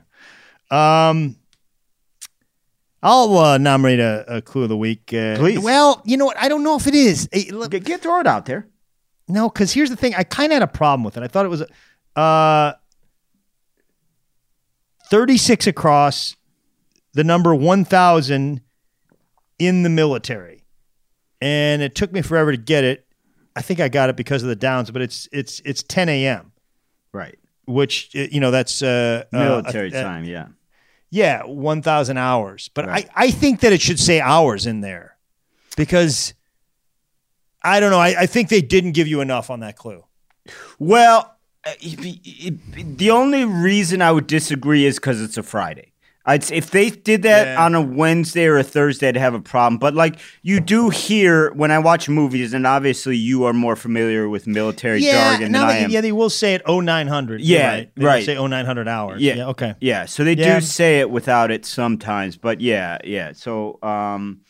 Yeah. Um, I'll uh, nominate a, a clue of the week. Uh, Please. Well, you know what? I don't know if it is. Eh, look, Get, get throw it out there. no, because here's the thing. I kind of had a problem with it. I thought it was uh, 36 across, the number 1,000 in the military. And it took me forever to get it. I think I got it because of the downs, but it's it's it's 10 a.m., Right, which uh, you know that's uh, uh, military uh, time. Yeah, Yeah, 1,000 hours. But Right. I, I think that it should say hours in there because I don't know. I, I think they didn't give you enough on that clue. Well, uh, it- the only reason I would disagree is because it's a Friday. I'd, s- if they did that Yeah. on a Wednesday or a Thursday, I'd have a problem. But like you do hear when I watch movies, and obviously you are more familiar with military jargon now than I am. yeah, they will say it 0900. Yeah, right. They right. say 0900 hours. Yeah. okay. Yeah, so they Yeah. do say it without it sometimes, but yeah, yeah. So, um,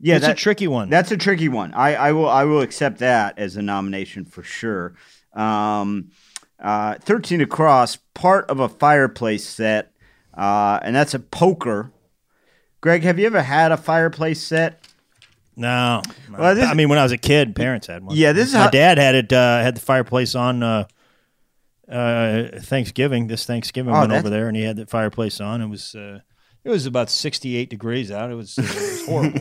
yeah, it's that- a tricky one. That's a tricky one. I, I will I will accept that as a nomination for sure. Um, uh, Thirteen across, part of a fireplace set, uh, and that's a poker. Greg, have you ever had a fireplace set? no. Well, this- I mean, when I was a kid, parents had one. Yeah, this is My how- dad had it, uh, had the fireplace on uh, uh, Thanksgiving. This Thanksgiving Oh, went over there and he had the fireplace on. It was. Uh, it was about 68 degrees out. It was, uh, it was horrible.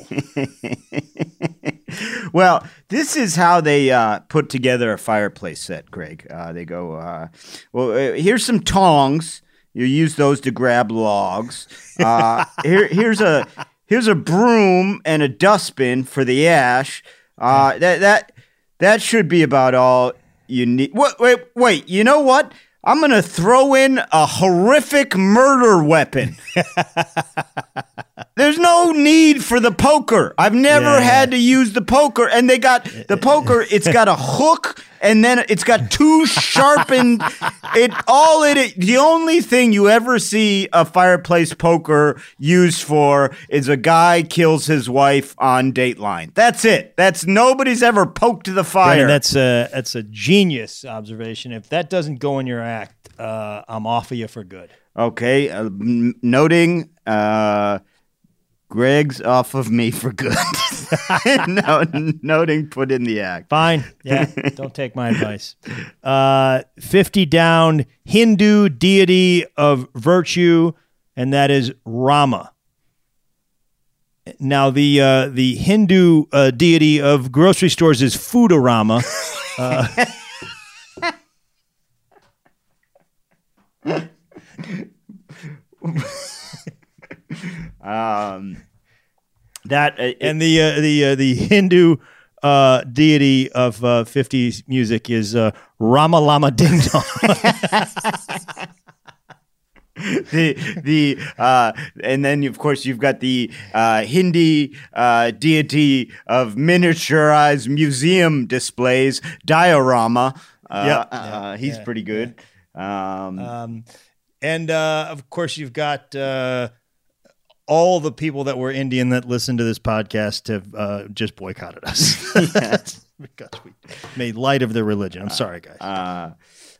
well, this is how they uh, put together a fireplace set, Greg. Uh, they go, uh, well, uh, here's some tongs. You use those to grab logs. Uh, here, here's a here's a broom and a dustbin for the ash. Uh, that that that should be about all you need. Wait, wait, wait. You know what? I'm gonna throw in a horrific murder weapon. There's no need for the poker. I've never Yeah. had to use the poker, and they got the poker. It's got a hook, and then it's got two sharpened. It all it. The only thing you ever see a fireplace poker used for is a guy kills his wife on Dateline. That's it. That's nobody's ever poked the fire. Brandon, that's a that's a genius observation. If that doesn't go in your act, uh, I'm off of you for good. Okay, uh, noting uh, Greg's off of me for good. no, noting put in the act. Fine. Yeah. don't take my advice. Uh, 50 down, Hindu deity of virtue, and that is Rama. Now the uh, the Hindu uh, deity of grocery stores is Foodorama. Um, that uh, and the uh, the uh, the Hindu uh, deity of uh, 50s music is uh, Rama Lama Ding Dong. the the uh, and then of course you've got the uh, Hindi uh, deity of miniaturized museum displays, diorama. Uh, Yeah. uh, he's Yeah. pretty good. Um, um, and uh, of course, you've got uh, all the people that were Indian that listen to this podcast have uh, just boycotted us because we made light of their religion. I'm sorry, guys. uh,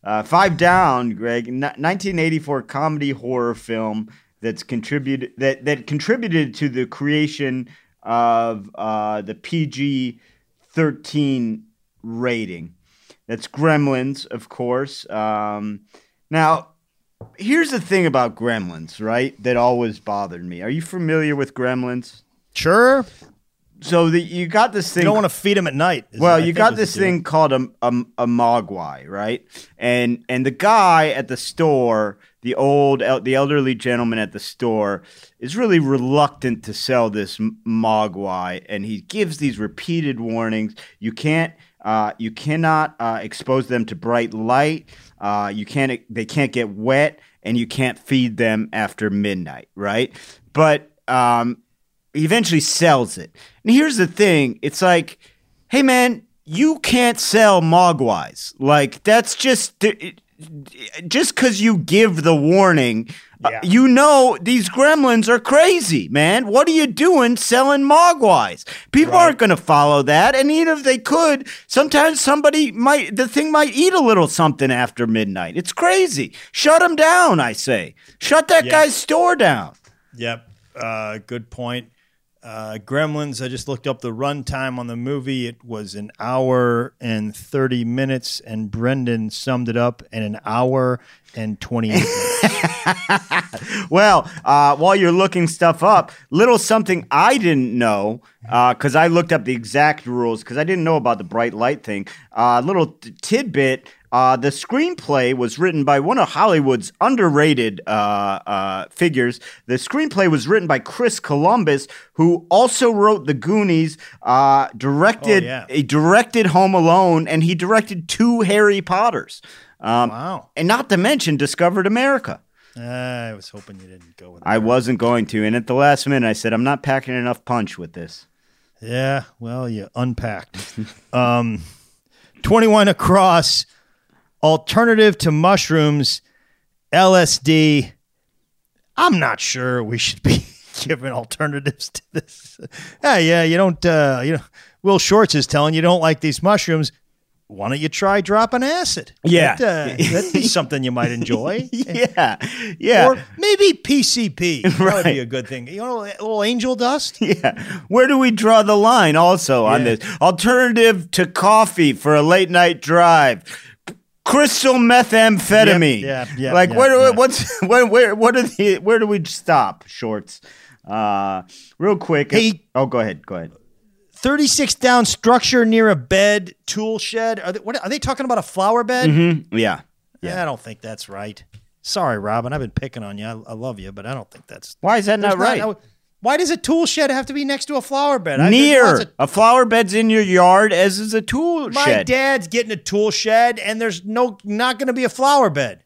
uh, five down, Greg. N- 1984 comedy horror film that's contributed that that contributed to the creation of uh, the PG 13 rating. That's Gremlins, of course. Um, now, here's the thing about Gremlins, right? That always bothered me. Are you familiar with Gremlins? sure. So the, you got this thing. You don't want to feed them at night. Well, you got this thing called a, a, a mogwai, right? And and the guy at the store, the old el- the elderly gentleman at the store, is really reluctant to sell this mogwai, and he gives these repeated warnings. You can't, uh, you cannot uh, expose them to bright light. Uh, you can't, they can't get wet, and you can't feed them after midnight, right? But um, he eventually sells it. And here's the thing it's like, hey, man, you can't sell Mogwais. Like, that's just. Just because you give the warning, uh, you know these gremlins are crazy, man. What are you doing selling Mogwais? People aren't going to follow that. And even if they could, sometimes somebody might, the thing might eat a little something after midnight. It's crazy. Shut them down, I say. Shut that Yeah. guy's store down. Yep. Uh, good point. Uh, Gremlins, I just looked up the runtime on the movie. It was an hour and 30 minutes, and Brendan summed it up in an hour and 28 minutes. Well, uh, while you're looking stuff up, little something I didn't know uh, because I looked up the exact rules because I didn't know about the bright light thing. Uh, little t- tidbit: uh, the screenplay was written by one of Hollywood's underrated uh, uh, figures. The screenplay was written by Chris Columbus, who also wrote The Goonies, uh, directed Oh, yeah. directed Home Alone, and he directed two Harry Potters. Um, Wow. And not to mention discovered America. I was hoping you didn't go with that. I wasn't going to, and at the last minute, I said, "I'm not packing enough punch with this." Yeah, well, you unpacked. um, 21 across, alternative to mushrooms, LSD. I'm not sure we should be giving alternatives to this. yeah, yeah, you don't, uh, you know, Will Shortz is telling you don't like these mushrooms. Why don't you try dropping acid? Yeah. That, uh, that'd be something you might enjoy. Yeah, yeah, Or maybe PCP. That would be a good thing. You know, a little angel dust? yeah. Where do we draw the line? Also on this alternative to coffee for a late night drive. Crystal methamphetamine. Yeah, yep, yep, like yep, where yep. what's where where what are the where do we stop? Shortz. Uh, real quick. Hey. oh, go ahead. Go ahead. 36 down structure near a bed tool shed are they, what, are they talking about a flower bed Mm, yeah. yeah i don't think that's right sorry robin i've been picking on you i, I love you but i don't think that's Why is that not right? I- why does a tool shed have to be next to a flower bed I- Near of- a flower bed's in your yard, as is a tool my shed. My dad's getting a tool shed and there's no not going to be a flower bed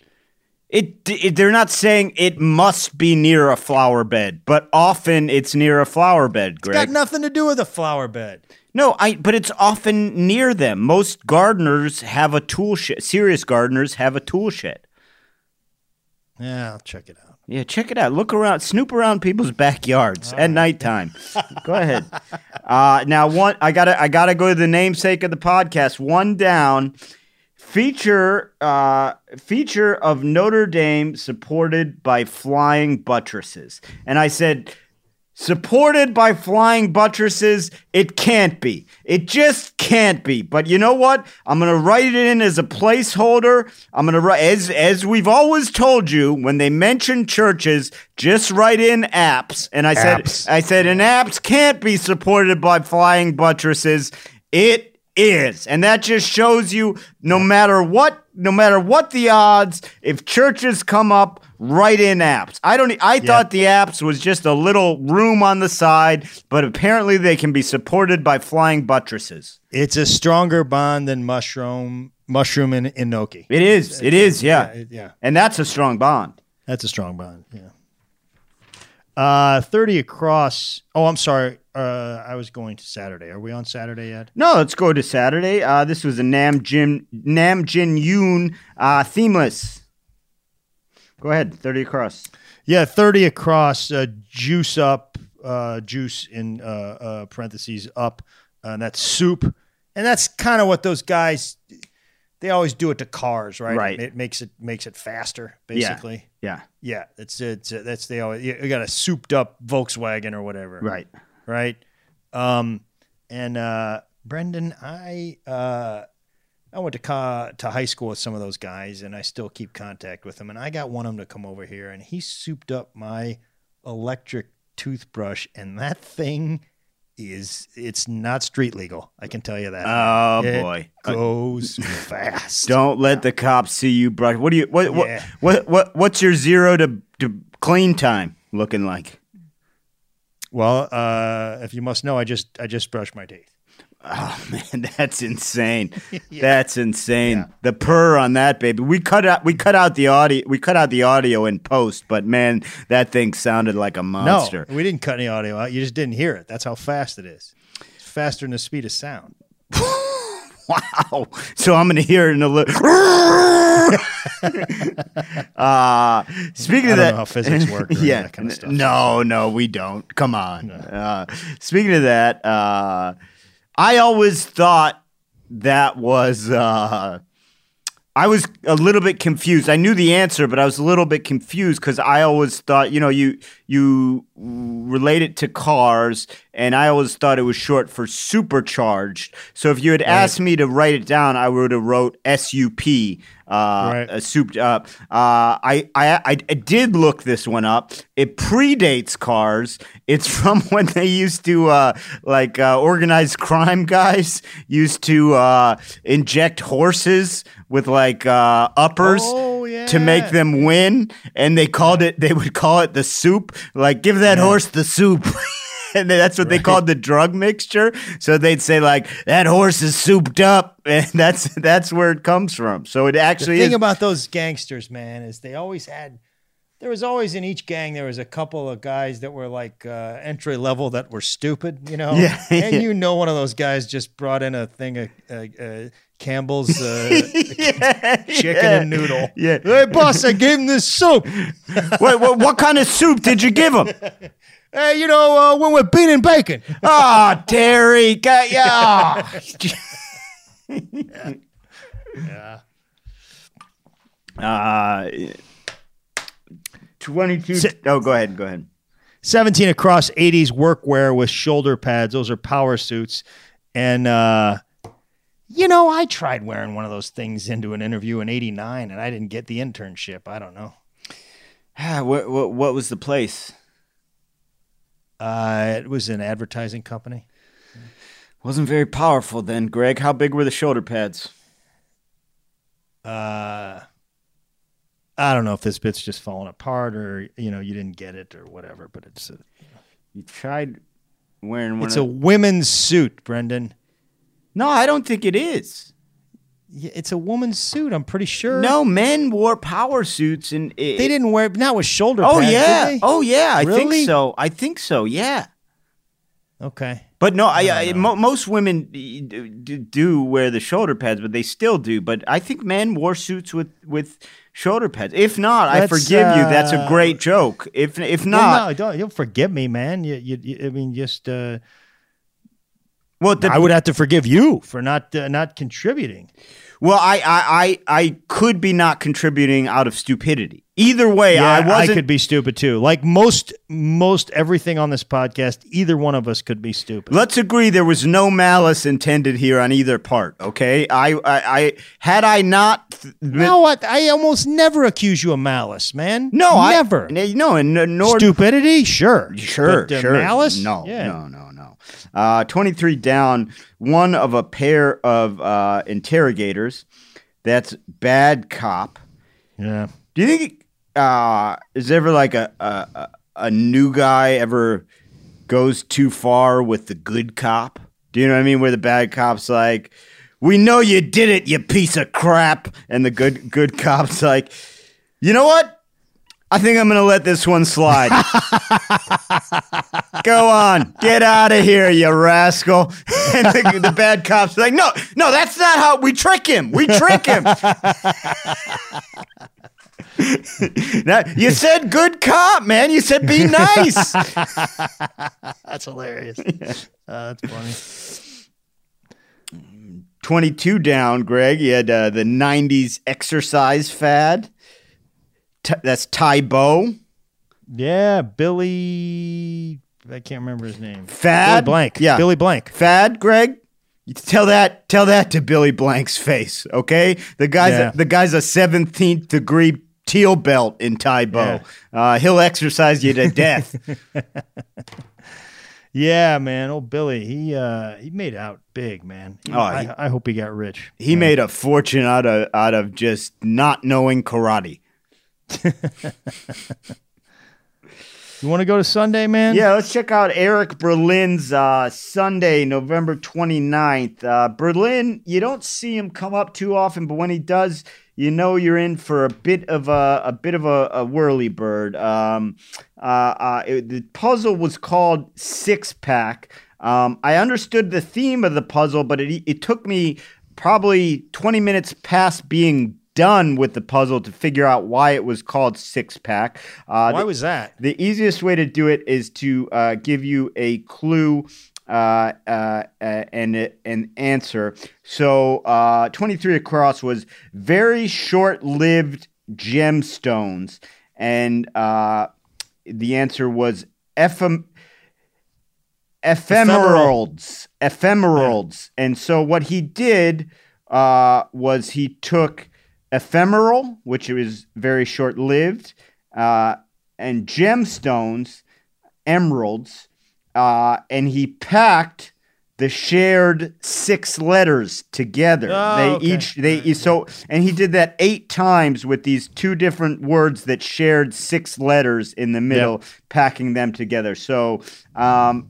It, it they're not saying it must be near a flower bed, but often it's near a flower bed, Greg. got nothing to do with a flower bed no, I but it's often near them. Most gardeners have a tool shed. Serious gardeners have a tool shed. yeah i'll check it out Yeah, check it out. Look around, snoop around people's backyards at nighttime. go ahead. Uh, now, one, I gotta, I gotta go to the namesake of the podcast. One down. Feature, uh, feature of Notre Dame supported by flying buttresses. And I said, supported by flying buttresses. It can't be. It just can't be. But you know what? I'm gonna write it in as a placeholder. I'm gonna write as as we've always told you when they mention churches, just write in apse. And I said Apse. I said an apse can't be supported by flying buttresses. It is. And that just shows you no matter what no matter what the odds, if churches come up, write in apse. I don't I thought the apse was just a little room on the side, but apparently they can be supported by flying buttresses. It's a stronger bond than mushroom, mushroom and enoki. It is. It is, yeah. Yeah, yeah. And that's a strong bond. That's a strong bond. Yeah. Uh, thirty across. Oh, I'm sorry. Uh, I was going to Saturday. Are we on Saturday yet? No, let's go to Saturday. Uh, this was a Nam Jin Nam Jin Yoon uh, themeless. Go ahead, thirty across. Yeah, thirty across. Uh, juice up. Uh, juice in uh, uh, parentheses up. Uh, and that's soup. And that's kind of what those guys. They always do it to cars, right? Right. It makes it makes it faster, basically. Yeah, Yeah, yeah it's it's that's they always you got a souped up Volkswagen or whatever, right. right? Um, and uh, Brendan, I uh, I went to co- to high school with some of those guys, and I still keep contact with them. And I got one of them to come over here, and he souped up my electric toothbrush, and that thing is it's not street legal. I can tell you that. Oh It boy. goes fast. Don't let the cops see you brush. What do you what Yeah. what, what what what's your zero to, to clean time looking like? Well, uh, if you must know, I just I just brushed my teeth. Oh man, that's insane. That's insane. The purr on that baby. We cut out we cut out the audio we cut out the audio in post, but man, that thing sounded like a monster. No, we didn't cut any audio out. You just didn't hear it. That's how fast it is. It's faster than the speed of sound. Wow. So I'm gonna hear it in a little uh speaking I of don't that know how physics work or yeah. that kind of stuff. No, no, we don't. Come on. Uh, speaking of that, uh I always thought that was uh I was a little bit confused. I knew the answer, but I was a little bit confused because I always thought, you know, you you relate it to cars, and I always thought it was short for supercharged. So if you had asked me to write it down, I would have wrote SUP, uh, Right. uh, souped up. Uh, I, I I I did look this one up. It predates cars. It's from when they used to uh, like uh, organized crime guys used to uh, inject horses with like uh, uppers Oh, to make them win, and they called it. They would call it the soup. Like give that horse the soup. And that's what they called the drug mixture. So they'd say like that horse is souped up, and that's that's where it comes from. So it actually The thing is. about those gangsters, man, is they always had. There was always in each gang there was a couple of guys that were like uh, entry level that were stupid, you know. Yeah, and yeah. you know, one of those guys just brought in a thing of uh, uh, Campbell's uh, yeah, chicken yeah. and noodle. Yeah. Hey, boss, I gave him this soup. what, what, what kind of soup did you give him? Hey, you know, uh, when we're bean and bacon. Oh, Terry. Got, yeah. Yeah. Uh, 22. Si- oh, go ahead. Go ahead. 17 across 80s workwear with shoulder pads. Those are power suits. And, uh, you know, I tried wearing one of those things into an interview in 89 and I didn't get the internship. I don't know. Ah, what, what, what was the place? Uh, it was an advertising company. Wasn't very powerful then, Greg. How big were the shoulder pads? Uh, I don't know if this bit's just falling apart or, you know, you didn't get it or whatever, but it's a, You tried wearing one it's of a women's suit, Brendan. No, I don't think it is. Yeah, It's a woman's suit, I'm pretty sure. No, men wore power suits and it, They didn't wear, not with shoulder Oh pads. did yeah. they? Oh yeah, I think so. I think so. Yeah. Okay. But no, I, I, mo- most women d- d- do wear the shoulder pads, but they still do. But I think men wore suits with, with shoulder pads. If not, I Let's, forgive you. That's a uh, great joke. If if Well, not, no, don't, you'll forgive me, man. You, you, you I mean, just uh, Well, the, I would have to forgive you for not uh, not contributing. well, I, I, I, I could be not contributing out of stupidity. Either way, Yeah, I I, wasn't. could be stupid too. Like most most everything on this podcast, either one of us could be stupid. Let's agree there was no malice intended here on either part. Okay, I, I, I had I not. No, what? I almost never accuse you of malice, man. no, I never. No, and nor Stupidity, sure, Sure, But, uh, sure. Malice, No, yeah. no, no, no. Uh, 23 down, one of a pair of uh, interrogators. That's bad cop. yeah. Do you think uh, is ever like a, a a- new guy ever goes too far with the good cop? Do you know what I mean? Where the bad cop's like, "We know you did it, you piece of crap," and the good good cop's like, "You know what? I think I'm gonna let this one slide. Go on, get out of here, you rascal!" And the, the bad cop's are like, "No, no, that's not how we trick him. We trick him." Now, you said good cop, man. You said be nice. That's hilarious. Uh, that's funny. 22 down, Greg. You had uh, the 90s exercise fad. T- that's Tae Bo. Yeah, Billy. I can't remember his name. Fad? Billy Blank. Yeah. Billy Blank. Fad, Greg. You tell that tell that to Billy Blank's face, okay? The guy's Yeah. a, the guy's a 17th degree teal belt in Tae Bo. Uh, he'll exercise you to death. Yeah, man. Old Billy. He uh he made out big, man. He- Oh, I, he- I hope he got rich. he made a fortune out of out of just not knowing karate. You want to go to Sunday, man? Yeah, let's check out Eric Berlin's uh, Sunday, November 29th. Uh, Berlin, you don't see him come up too often, but when he does, you know you're in for a bit of a, a bit of a, a whirly bird. Um, uh, uh, it- the puzzle was called Six Pack. Um, I understood the theme of the puzzle, but it, it took me probably 20 minutes past being done with the puzzle to figure out why it was called Six Pack. Uh, Why the- was that? the easiest way to do it is to uh, give you a clue uh, uh, uh, and an answer. So uh, 23 across was very short lived gemstones. And uh, the answer was ephem- ephemerals. Ephemerals. And so what he did uh, was he took ephemeral, which was very short lived, uh, and gemstones, emeralds, uh, and he packed the shared six letters together. Oh, they okay. each they so and he did that eight times with these two different words that shared six letters in the middle, packing them together. So um,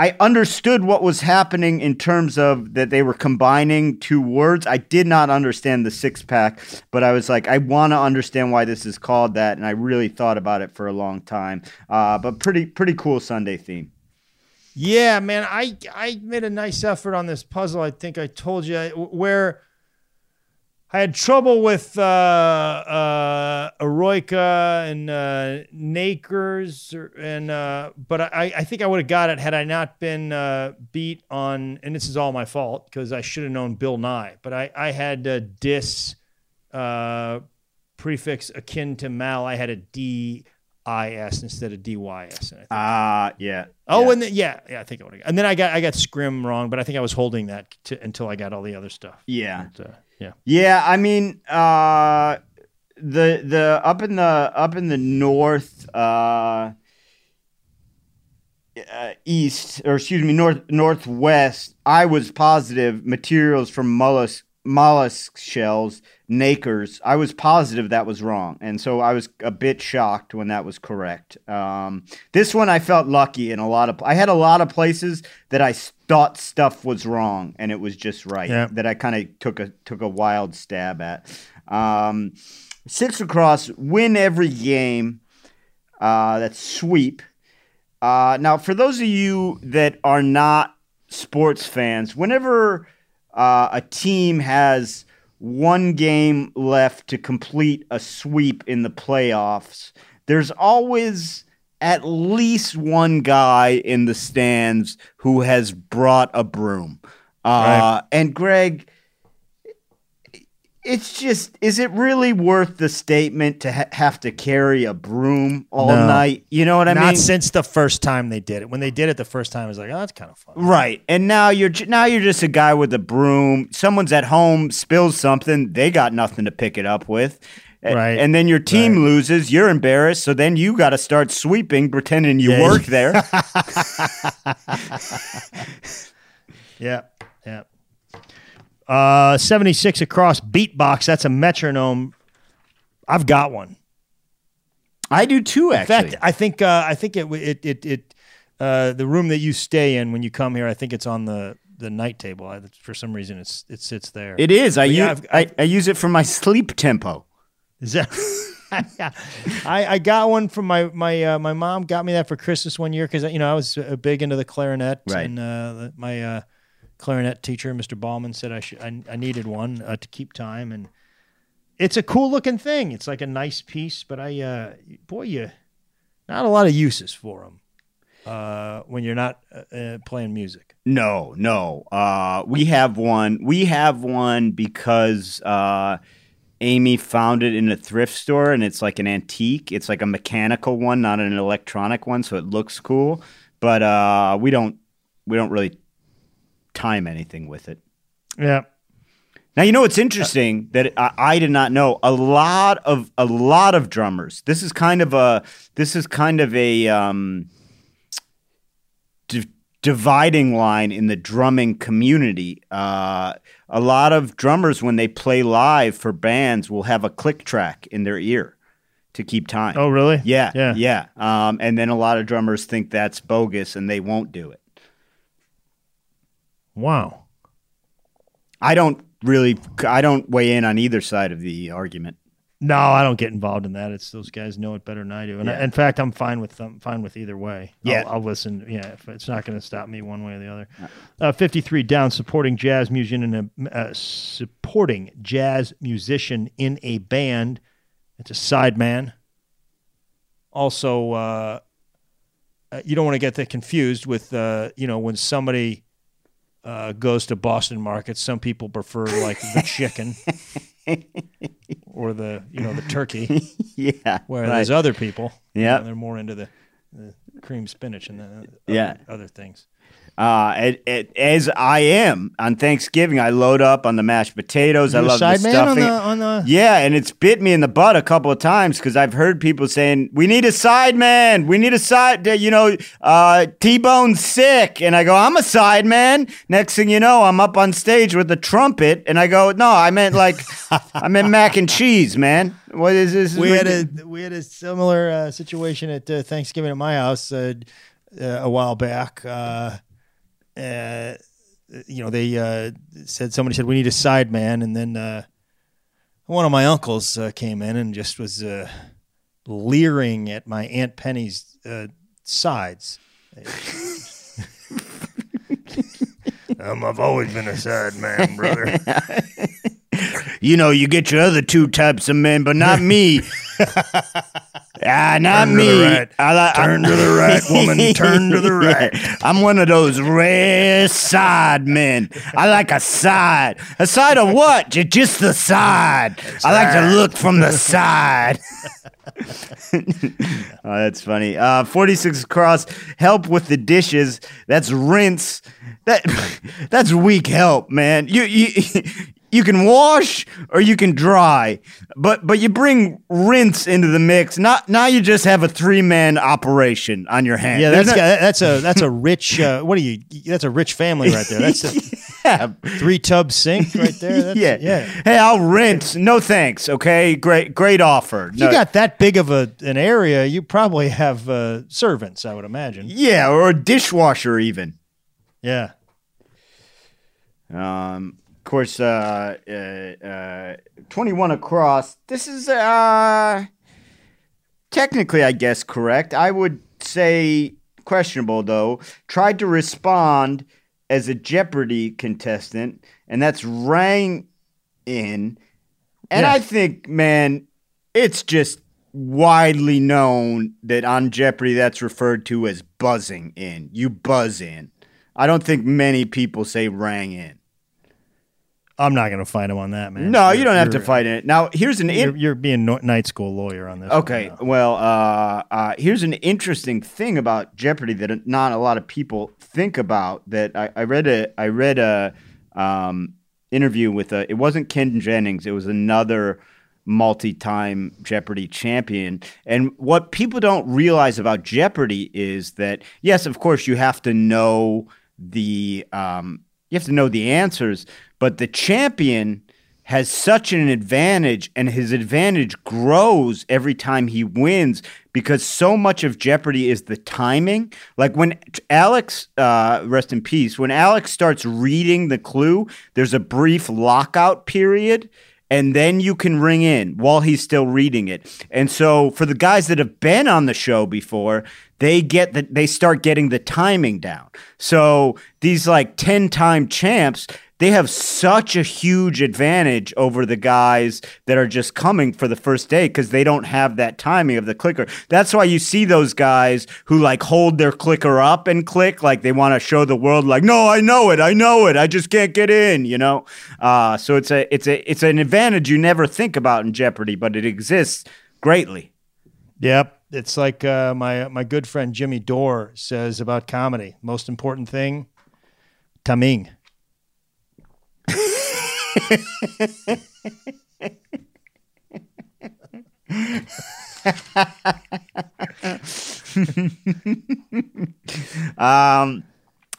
I understood what was happening in terms of that they were combining two words. I did not understand the six pack, but I was like, I want to understand why this is called that, and I really thought about it for a long time. Uh, but pretty pretty cool Sunday theme. Yeah, man. I I made a nice effort on this puzzle. I think I told you where I had trouble with uh, uh, Eroica and uh, Nacres, or- and uh, but I, I think I would have got it had I not been uh, beat on. And this is all my fault because I should have known Bill Nye. But I I had uh, dis uh, prefix akin to mal. I had a D I S instead of D Y S. And I think Ah, yeah. Oh, yeah. and then yeah, yeah, I think I would have. And then I got I got scrim wrong, but I think I was holding that to, until I got all the other stuff. yeah. But, uh, yeah, Yeah, I mean, uh, the the up in the up in the north uh, uh, east, or excuse me, north northwest. I was positive materials from mollusk mollusk shells, nacres. I was positive that was wrong, and so I was a bit shocked when that was correct. Um, this one I felt lucky in a lot of. I had a lot of places that I thought stuff was wrong, and it was just right. Yeah. That I kind of took a took a wild stab at. Um, six across, win every game. Uh, that's sweep. Uh, now, for those of you that are not sports fans, whenever uh, a team has one game left to complete a sweep in the playoffs, there's always at least one guy in the stands who has brought a broom. Uh, And Greg, it's just, is it really worth the statement to ha- have to carry a broom all No. night? You know what I Not mean? since the first time they did it. When they did it the first time, I was like, oh, that's kind of fun. Right. And now you're ju- now you're just a guy with a broom. Someone's at home, spills something, they got nothing to pick it up with. Right. And then your team Right. loses, you're embarrassed, so then you got to start sweeping pretending you Yeah. work there. Yeah. Uh, 76 across beatbox. That's a metronome. I've got one. I do too In actually. fact, I think uh, I think it it it, it uh, the room that you stay in when you come here. I think it's on the the night table. I, for some reason, it's it sits there. it is. I, yeah, use, I, I use it for my sleep tempo. Is that? I, I got one from my my uh, my mom got me that for Christmas one year because you know I was uh, big into the clarinet Right. and uh, my uh, clarinet teacher Mr. Ballman said I should I, I needed one uh, to keep time and it's a cool looking thing. It's like a nice piece, but I uh, boy you not a lot of uses for them uh, when you're not uh, uh, playing music. No, no. Uh, we have one. We have one because uh, Amy found it in a thrift store, and it's like an antique. It's like a mechanical one, not an electronic one, so it looks cool. But uh, we don't we don't really time anything with it. Yeah. Now you know what's interesting that I, I did not know. A lot of a lot of drummers. This is kind of a this is kind of a um, di- dividing line in the drumming community. Uh, a lot of drummers, when they play live for bands, will have a click track in their ear to keep time. Oh really? yeah, Yeah. yeah. Um, and then a lot of drummers think that's bogus, and they won't do it. Wow. I don't really. I don't weigh in on either side of the argument. No, I don't get involved in that. It's those guys know it better than I do. And I- in fact, I'm fine with them. Fine with either way. Yeah. I'll, I'll listen. Yeah, if it's not going to stop me one way or the other. Uh, 53 down, supporting jazz musician in a uh, supporting jazz musician in a band. It's a sideman. Also, uh, uh, you don't want to get that confused with uh, you know when somebody uh, goes to Boston market. Some people prefer like the chicken or the you know the turkey, yeah. where right. there's other people. you know, they're more into the, the cream spinach and the other, Yeah. other things. Uh, it, it, as I am on Thanksgiving, I load up on the mashed potatoes. I You a love the sideman on stuffing. the on the yeah, and it's bit me in the butt a couple of times because I've heard people saying, "We need a side man. We need a side." You know, uh, T-Bone's sick, and I go, "I'm a side man." Next thing you know, I'm up on stage with the trumpet, and I go, "No, I meant like, I meant mac and cheese, man. What is this?" we had a we had a similar uh, situation at uh, Thanksgiving at my house uh, uh, a while back. Uh, you know, they uh, said somebody said we need a side man, and then uh, one of my uncles uh, came in and just was uh, leering at my aunt Penny's uh, sides. um, I've always been a side man, brother. you know, you get your other two types of men, but not me. ah, not Turn to me. the right. I li- Turn to the right, woman. Turn to the right. Yeah, I'm one of those rare side men. I like a side. A side of what? Just the side. I like to look from the side. oh, that's funny. Uh, 46 across. Help with the dishes. That's rinse. That that's weak help, man. You you you can wash or you can dry, but but you bring rinse into the mix. Not now you just have a three man operation on your hands. Yeah, that's not- that's a that's a rich. Uh, what are you? That's a rich family right there. That's a yeah. three tub sink right there. That's, yeah, yeah. Hey, I'll rinse. No thanks. Okay, great, great offer. If you got that big of a an area, you probably have uh, servants. I would imagine. yeah, or a dishwasher even. Yeah. Um, of course, uh, uh, uh, 21 across. This is uh, technically, I guess, correct. I would say questionable, though. Tried to respond as a Jeopardy contestant, and that's rang in. And Yeah. I think, man, it's just widely known that on Jeopardy that's referred to as buzzing in. You buzz in. I don't think many people say rang in. I'm not going to fight him on that, man. No, you You're- don't have to fight it. Now, here's an in- You're, you're being no- night school lawyer on this. Okay, well, uh, uh, here's an interesting thing about Jeopardy that not a lot of people think about. That I, I read a I read a um, interview with a. It wasn't Ken Jennings. It was another multi-time Jeopardy champion. And what people don't realize about Jeopardy is that yes, of course, you have to know the um, you have to know the answers, but the champion has such an advantage and his advantage grows every time he wins because so much of jeopardy is the timing. Like when alex uh, rest in peace when alex starts reading the clue there's a brief lockout period and then you can ring in while he's still reading it. And so for the guys that have been on the show before they get that they start getting the timing down. So these like 10 time champs they have such a huge advantage over the guys that are just coming for the first day because they don't have that timing of the clicker. That's why you see those guys who like hold their clicker up and click like they want to show the world like, no, I know it, I know it, I just can't get in, you know. Uh, so it's a it's a it's an advantage you never think about in Jeopardy, but it exists greatly. Yep. It's like uh, my my good friend Jimmy Dore says about comedy. Most important thing, timing. Um,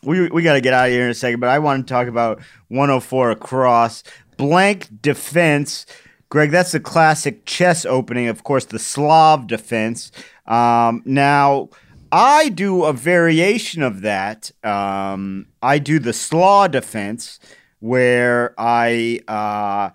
we we got to get out of here in a second, but I want to talk about 104 across blank defense. Greg, that's the classic chess opening, of course, the Slav defense. Um, now, I do a variation of that. Um, I do the slaw defense, where I uh,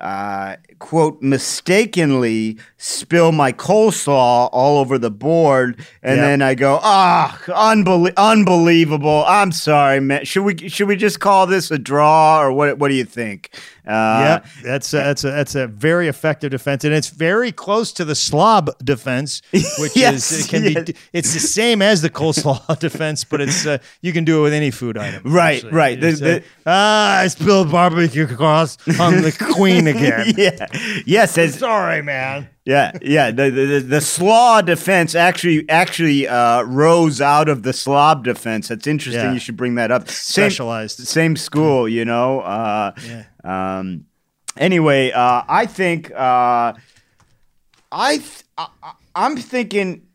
uh, quote mistakenly spill my coleslaw all over the board, and Yep. then I go, ah, unbelie- unbelievable. I'm sorry, man. Should we should we just call this a draw, or what? What do you think? Uh, Yep, that's a, that's a that's a very effective defense, and it's very close to the slob defense, which Yes, is it can yes. be it's the same as the coleslaw defense, but it's uh, you can do it with any food item. Right, actually. right. The- say, the- ah, I spilled barbecue sauce on the queen again. yeah. Yes, as Sorry, man. Yeah, yeah. The the, the, slaw defense actually actually uh, rose out of the slob defense. That's interesting. Yeah. You should bring that up. Same, Specialized. same school, you know. Uh, Yeah. Um. Anyway, uh, I think uh, I, th- I I- I'm thinking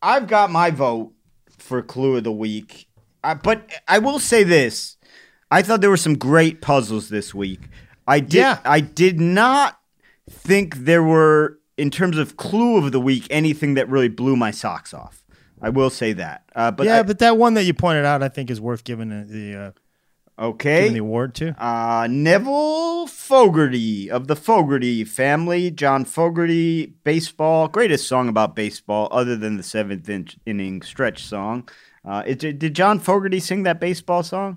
I've got my vote for clue of the week. Uh, but I will say this: I thought there were some great puzzles this week. I did. Yeah. I did not think there were, in terms of clue of the week, anything that really blew my socks off. I will say that. Uh, but yeah, I- but that one that you pointed out, I think, is worth giving the, the uh, okay. giving the award to. Uh, Neville Fogarty of the Fogarty family. John Fogerty, baseball. Greatest song about baseball, other than the seventh in- inning stretch song. Uh, it, did John Fogerty sing that baseball song?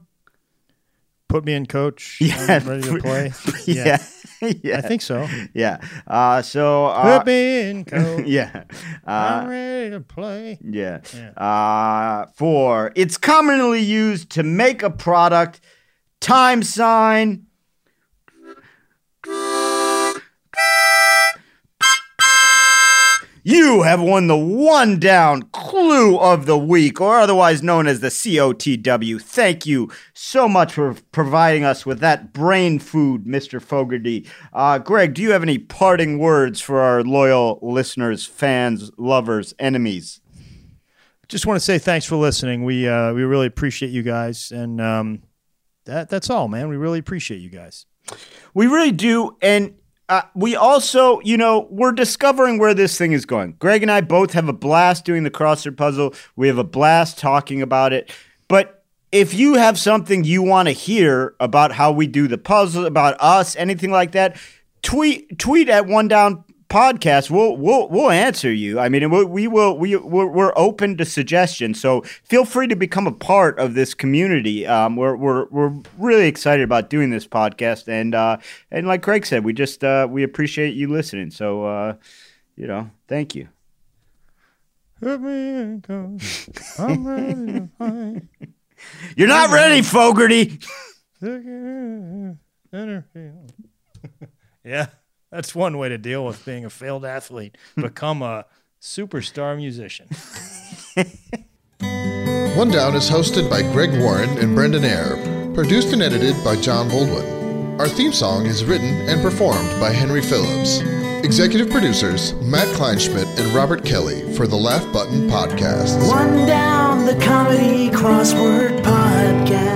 Put me in, coach. Yeah. I'm ready to play. yeah. yeah. I think so. Yeah. Uh, so. Uh, Put me in, coach. yeah. I'm Uh, ready to play. yeah. Yeah. Uh, four. It's commonly used to make a product. Time sign. You have won the one down clue of the week, or otherwise known as the COTW. Thank you so much for providing us with that brain food, Mr. Fogarty. Uh, Greg, do you have any parting words for our loyal listeners, fans, lovers, enemies? Just want to say thanks for listening. We uh, we really appreciate you guys, and um, that that's all, man. We really appreciate you guys. We really do. And uh, we also, you know, we're discovering where this thing is going. Greg and I both have a blast doing the crossword puzzle. We have a blast talking about it. But if you have something you want to hear about how we do the puzzle, about us, anything like that, tweet tweet at one down podcast. We'll we'll we'll answer you. I mean, we, we will we we're, we're open to suggestions. So feel free to become a part of this community. Um, we're we're we're really excited about doing this podcast, and uh, and like Craig said, we just uh, we appreciate you listening. So uh, you know, thank you. Me I'm ready to. You're not ready, Fogarty. yeah, that's one way to deal with being a failed athlete. Hmm. Become a superstar musician. One Down is hosted by Greg Warren and Brendan Eyre, produced and edited by John Baldwin. Our theme song is written and performed by Henry Phillips. Executive producers Matt Kleinschmidt and Robert Kelly for the Laugh Button Podcast. One down the comedy crossword podcast.